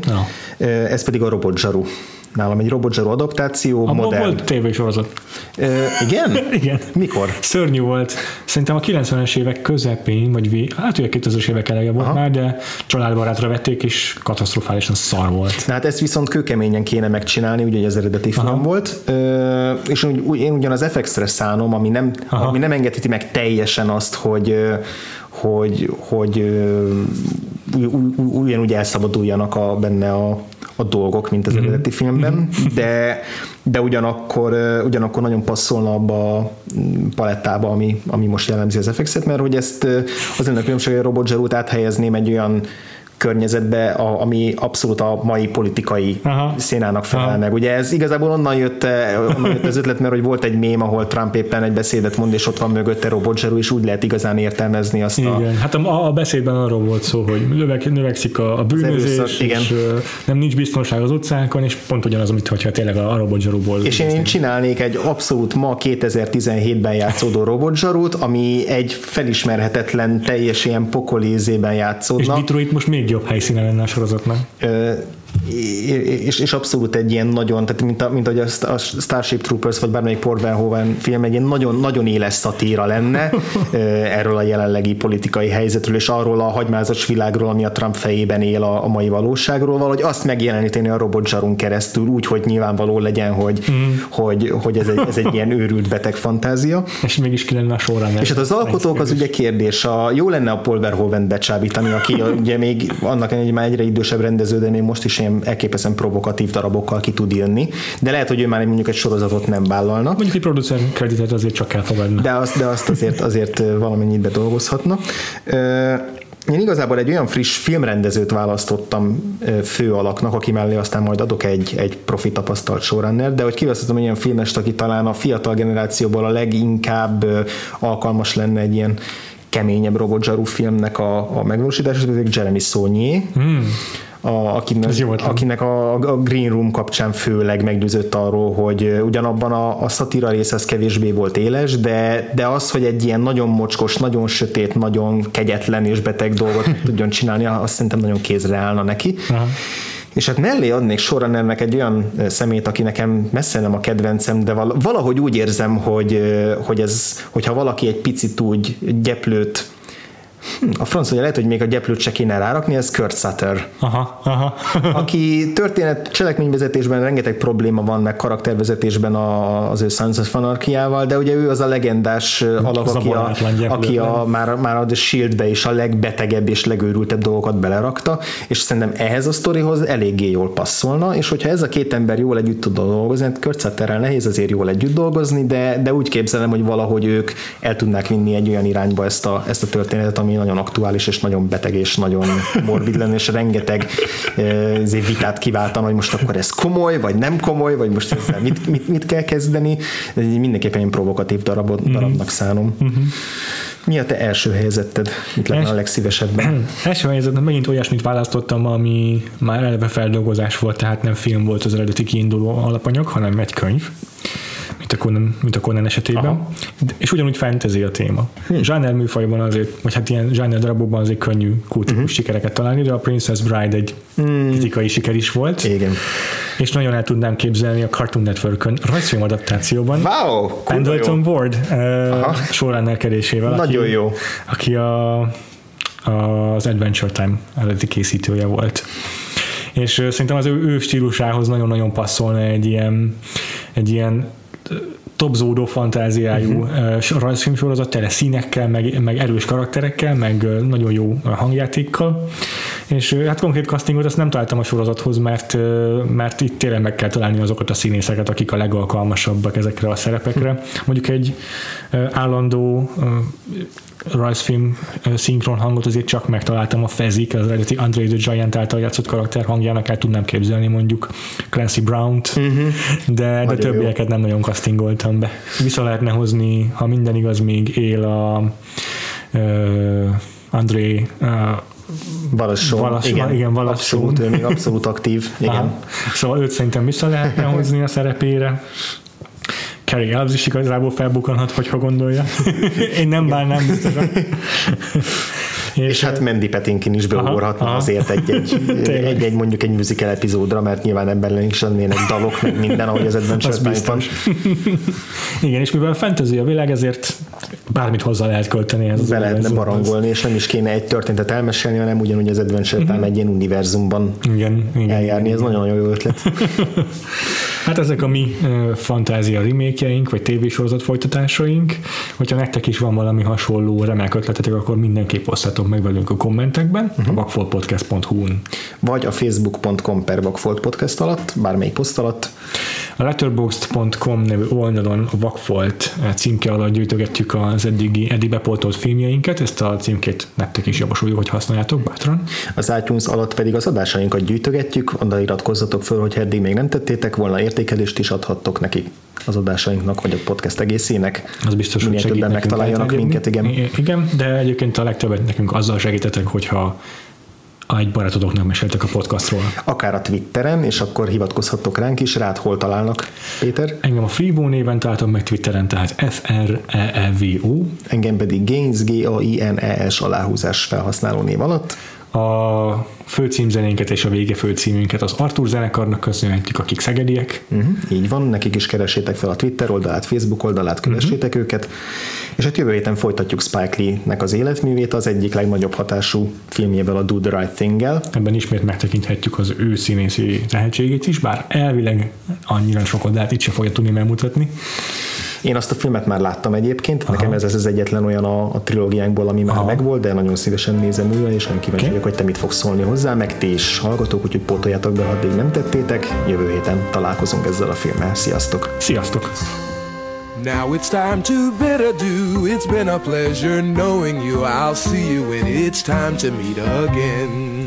Ö, Ez pedig a Robot Zsaru. Nálam egy Robot Zsaru adaptáció, Abban modern. volt tévésorozat. Ö, igen? Igen. Mikor? Szörnyű volt. Szerintem a 90-es évek közepén, vagy hát ugye 2000-es évek eleje volt Aha. már, de családbarátra vették, és katasztrofálisan szar volt. Na hát ezt viszont kőkeményen kéne megcsinálni, ugye az eredeti film Aha. volt, Ö, és úgy, én ugyan az FX-re szánom, ami nem, Aha. ami nem engedheti meg teljesen azt, hogy hogy, hogy ugyanúgy elszabaduljanak a, benne a, a dolgok, mint az Mhm. eredeti filmben, de, de ugyanakkor, ugyanakkor nagyon passzolna abba a palettába, ami, ami most jellemzi az FX-et, mert hogy ezt az lenne a különbség, hogy a Robot Zserút áthelyezném egy olyan környezetbe, a, ami abszolút a mai politikai Aha. Szénának felel Aha. meg. Ugye ez igazából onnan jött, eh, onnan jött az ötlet, mert hogy volt egy mém, ahol Trump éppen egy beszédet mond, és ott van mögötte Robot Zserú, és úgy lehet igazán értelmezni azt a, Igen, hát a, a beszédben arról volt szó, hogy növek, növekszik a, a bűnözés, erőszak, igen. és nem nincs biztonság az utcánkon, és pont ugyanaz, amit hogyha tényleg a, a robotzsarúból És én, én csinálnék egy abszolút ma 2017-ben játszódó robotzsarút, ami egy felismerhetetlen, teljes ilyen pokolézében és játszódna. Detroit most még jobb helyszíne lenne a sorozatnak. És, és abszolút egy ilyen nagyon, tehát mint, a, mint ahogy a a Starship Troopers, vagy bármelyik Paul Verhoeven film, egy ilyen nagyon, nagyon éles szatíra lenne erről a jelenlegi politikai helyzetről, és arról a hagymázas világról, ami a Trump fejében él a, a mai valóságról, valahogy azt megjeleníteni a robotzsarunk keresztül, úgy, hogy nyilvánvaló legyen, hogy, mm. hogy, hogy ez, egy, ez egy ilyen őrült beteg fantázia. És mégis ki lenne a során. És hát az alkotók az ugye kérdés, a, jó lenne a Paul Verhoeven becsábítani, aki ugye még annak hogy már egyre idősebb rendező, de még most is ilyen elképesztően provokatív darabokkal ki tud jönni. De lehet, hogy ő már mondjuk egy sorozatot nem vállalna. Mondjuk egy producer kreditet azért csak elfogadna. De azt, de azt azért, azért valamennyit bedolgozhatna. Én igazából egy olyan friss filmrendezőt választottam fő alaknak, aki mellé aztán majd adok egy, egy profi tapasztalt showrunner, de hogy kiválasztottam egy olyan filmest, aki talán a fiatal generációból a leginkább alkalmas lenne egy ilyen keményebb robotzsarú filmnek a, a megvalósítása, ez pedig Jeremy Saulnier. Hmm a, akinek, akinek a, a Green Room kapcsán főleg meggyőzött arról, hogy ugyanabban a, a szatira rész az kevésbé volt éles, de, de az, hogy egy ilyen nagyon mocskos, nagyon sötét, nagyon kegyetlen és beteg dolgot tudjon csinálni, azt szerintem nagyon kézre állna neki. Aha. És hát mellé adnék sorrunnernek egy olyan szemét, aki nekem messze nem a kedvencem, de val- valahogy úgy érzem, hogy, hogy ez, hogyha valaki egy picit úgy gyeplőt A francia lehet, hogy még a gyeplőt se kéne rárakni, ez Kurt Sutter Aha, aha. aki történet cselekményvezetésben rengeteg probléma van, meg karaktervezetésben a, az ő Sons of Anarchy-ával, de ugye ő az a legendás alak, Az aki, a, gyeplő, aki a, már, már a The Shield-be is a legbetegebb és legőrültebb dolgokat belerakta, és szerintem ehhez a sztorihoz eléggé jól passzolna, és hogyha ez a két ember jól együtt tud dolgozni, hát Kurt Sutterrel nehéz azért jól együtt dolgozni, de, de úgy képzelem, hogy valahogy ők el tudnák vinni egy olyan irányba ezt a, ezt a történetet, ami nagyon aktuális, és nagyon beteg, és nagyon morbid lenne, és rengeteg eh, ezért vitát kiváltan, hogy most akkor ez komoly, vagy nem komoly, vagy most ezzel mit, mit, mit kell kezdeni. Ez egy mindenképpen egy provokatív darabot, darabnak szánom. Mi a te első helyzeted? Mit lenne a Els- legszívesebben? Első helyzetben megint olyasmit választottam, ami már eleve feldolgozás volt, tehát nem film volt az eredeti kiinduló alapanyag, hanem egy könyv, mint a Conan, mint a Conan esetében. Aha. És ugyanúgy fantasy a téma. Zsáner műfajban azért, vagy hát ilyen zsáner darabokban azért könnyű kultikus Mhm. uh-huh. sikereket találni, de a Princess Bride egy kritikai siker is volt. Igen. És nagyon el tudnám képzelni a Cartoon Network-ön rajzfilm adaptációban. Wow! Pendleton. Ward uh, sorrendnerkedésével. Nagyon aki, jó. Aki a, az Adventure Time eredeti készítője volt. És ö, szerintem az ő, ő stílusához nagyon-nagyon passzolna egy ilyen, egy ilyen topzódó fantáziájú uh-huh. rajzfilm sorozat, tele színekkel, meg, meg erős karakterekkel, meg nagyon jó hangjátékkal. És hát konkrét castingot azt nem találtam a sorozathoz, mert, mert itt tényleg meg kell találni azokat a színészeket, akik a legalkalmasabbak ezekre a szerepekre. Mondjuk egy állandó rajzfilm szinkron hangot azért csak megtaláltam a Fezik, az eredeti Andre the Giant által játszott karakter hangjának el tudnám képzelni mondjuk Clancy Brown-t, uh-huh. de, de Nagyon jó. többieket nem nagyon castingoltam be. Vissza lehetne hozni, ha minden igaz, még él a ö, André uh, Valasson, igen, igen, abszolút, ő még abszolút aktív, igen. Aha. Szóval őt szerintem vissza lehetne hozni a szerepére. Carrie Elves is igazából felbukkanhat, hogyha gondolja. Én nem bánnám biztosan. És hát Mandy Patinkin is beugorhatna aha. azért egy-egy, egy-egy mondjuk egy musical epizódra, mert nyilván ebben is lennének dalok, meg minden, ahogy az Adventure Az biztos. Igen, és mivel fantasy a világ, ezért bármit hozzá lehet költeni. Ez Be lehetne barangolni, és nem is kéne egy történetet elmesélni, hanem ugyanúgy az Adventure Time egy ilyen univerzumban Igen, igen. eljárni. Ez nagyon-nagyon jó ötlet. Hát ezek a mi ö, fantázia remékjeink, vagy tévésorozat folytatásaink. Hogyha nektek is van valami hasonló remek ötletetek, akkor mindenképp osztatok meg velünk a kommentekben, uh-huh. a vakfoltpodcast.hu-n. Vagy a facebook.com per Vagfolt podcast alatt, bármelyik poszt alatt. A letterboxd.com nevű oldalon a Vakfolt címke alatt gyűjtögetjük az eddigi, eddig bepoltolt filmjeinket, ezt a címkét nektek is javasoljuk, hogy használjátok bátran. Az iTunes alatt pedig az adásainkat gyűjtögetjük, oda iratkozzatok föl, hogy eddig még nem tettétek volna, értékelést is adhattok nekik az adásainknak, vagy a podcast egészének. Az biztos, hogy segít többen megtaláljanak minket, igen. Igen, de egyébként a legtöbbet nekünk azzal segítetek, hogyha egy barátodoknak meséltek a podcastról. Akár a Twitteren, és akkor hivatkozhattok ránk is, rád hol találnak, Péter. Engem a Freevo néven találtam meg Twitteren, tehát E F-R-E-E-V-O. Engem pedig Gaines, G-A-I-N-E-S aláhúzás felhasználó név alatt. A főcímzenénket és a vége főcímünket az Artur zenekarnak köszönhetjük, akik szegediek. Uh-huh, így van, nekik is keresétek fel a Twitter oldalát, Facebook oldalát, kövessétek uh-huh. őket. És hát jövő héten folytatjuk Spike Lee-nek az életművét, az egyik legnagyobb hatású filmjével, a Do the Right Thing-gel. Ebben ismét megtekinthetjük az ő színészi tehetségét is, bár elvileg annyira sokat, de hát itt se fogja tudni megmutatni. Én azt a filmet már láttam egyébként, Aha. nekem ez, ez az egyetlen olyan a, a trilógiánkból, ami már Aha. megvolt, de nagyon szívesen nézem újra, és nagyon kíváncsi Oké. vagyok, hogy te mit fogsz szólni hozzá, meg ti is hallgatók, úgyhogy pótoljátok be, ha addig nem tettétek. Jövő héten találkozunk ezzel a filmmel. Sziasztok! Sziasztok! Now it's time to bid adieu. It's been a pleasure knowing you. I'll see you when it's time to meet again.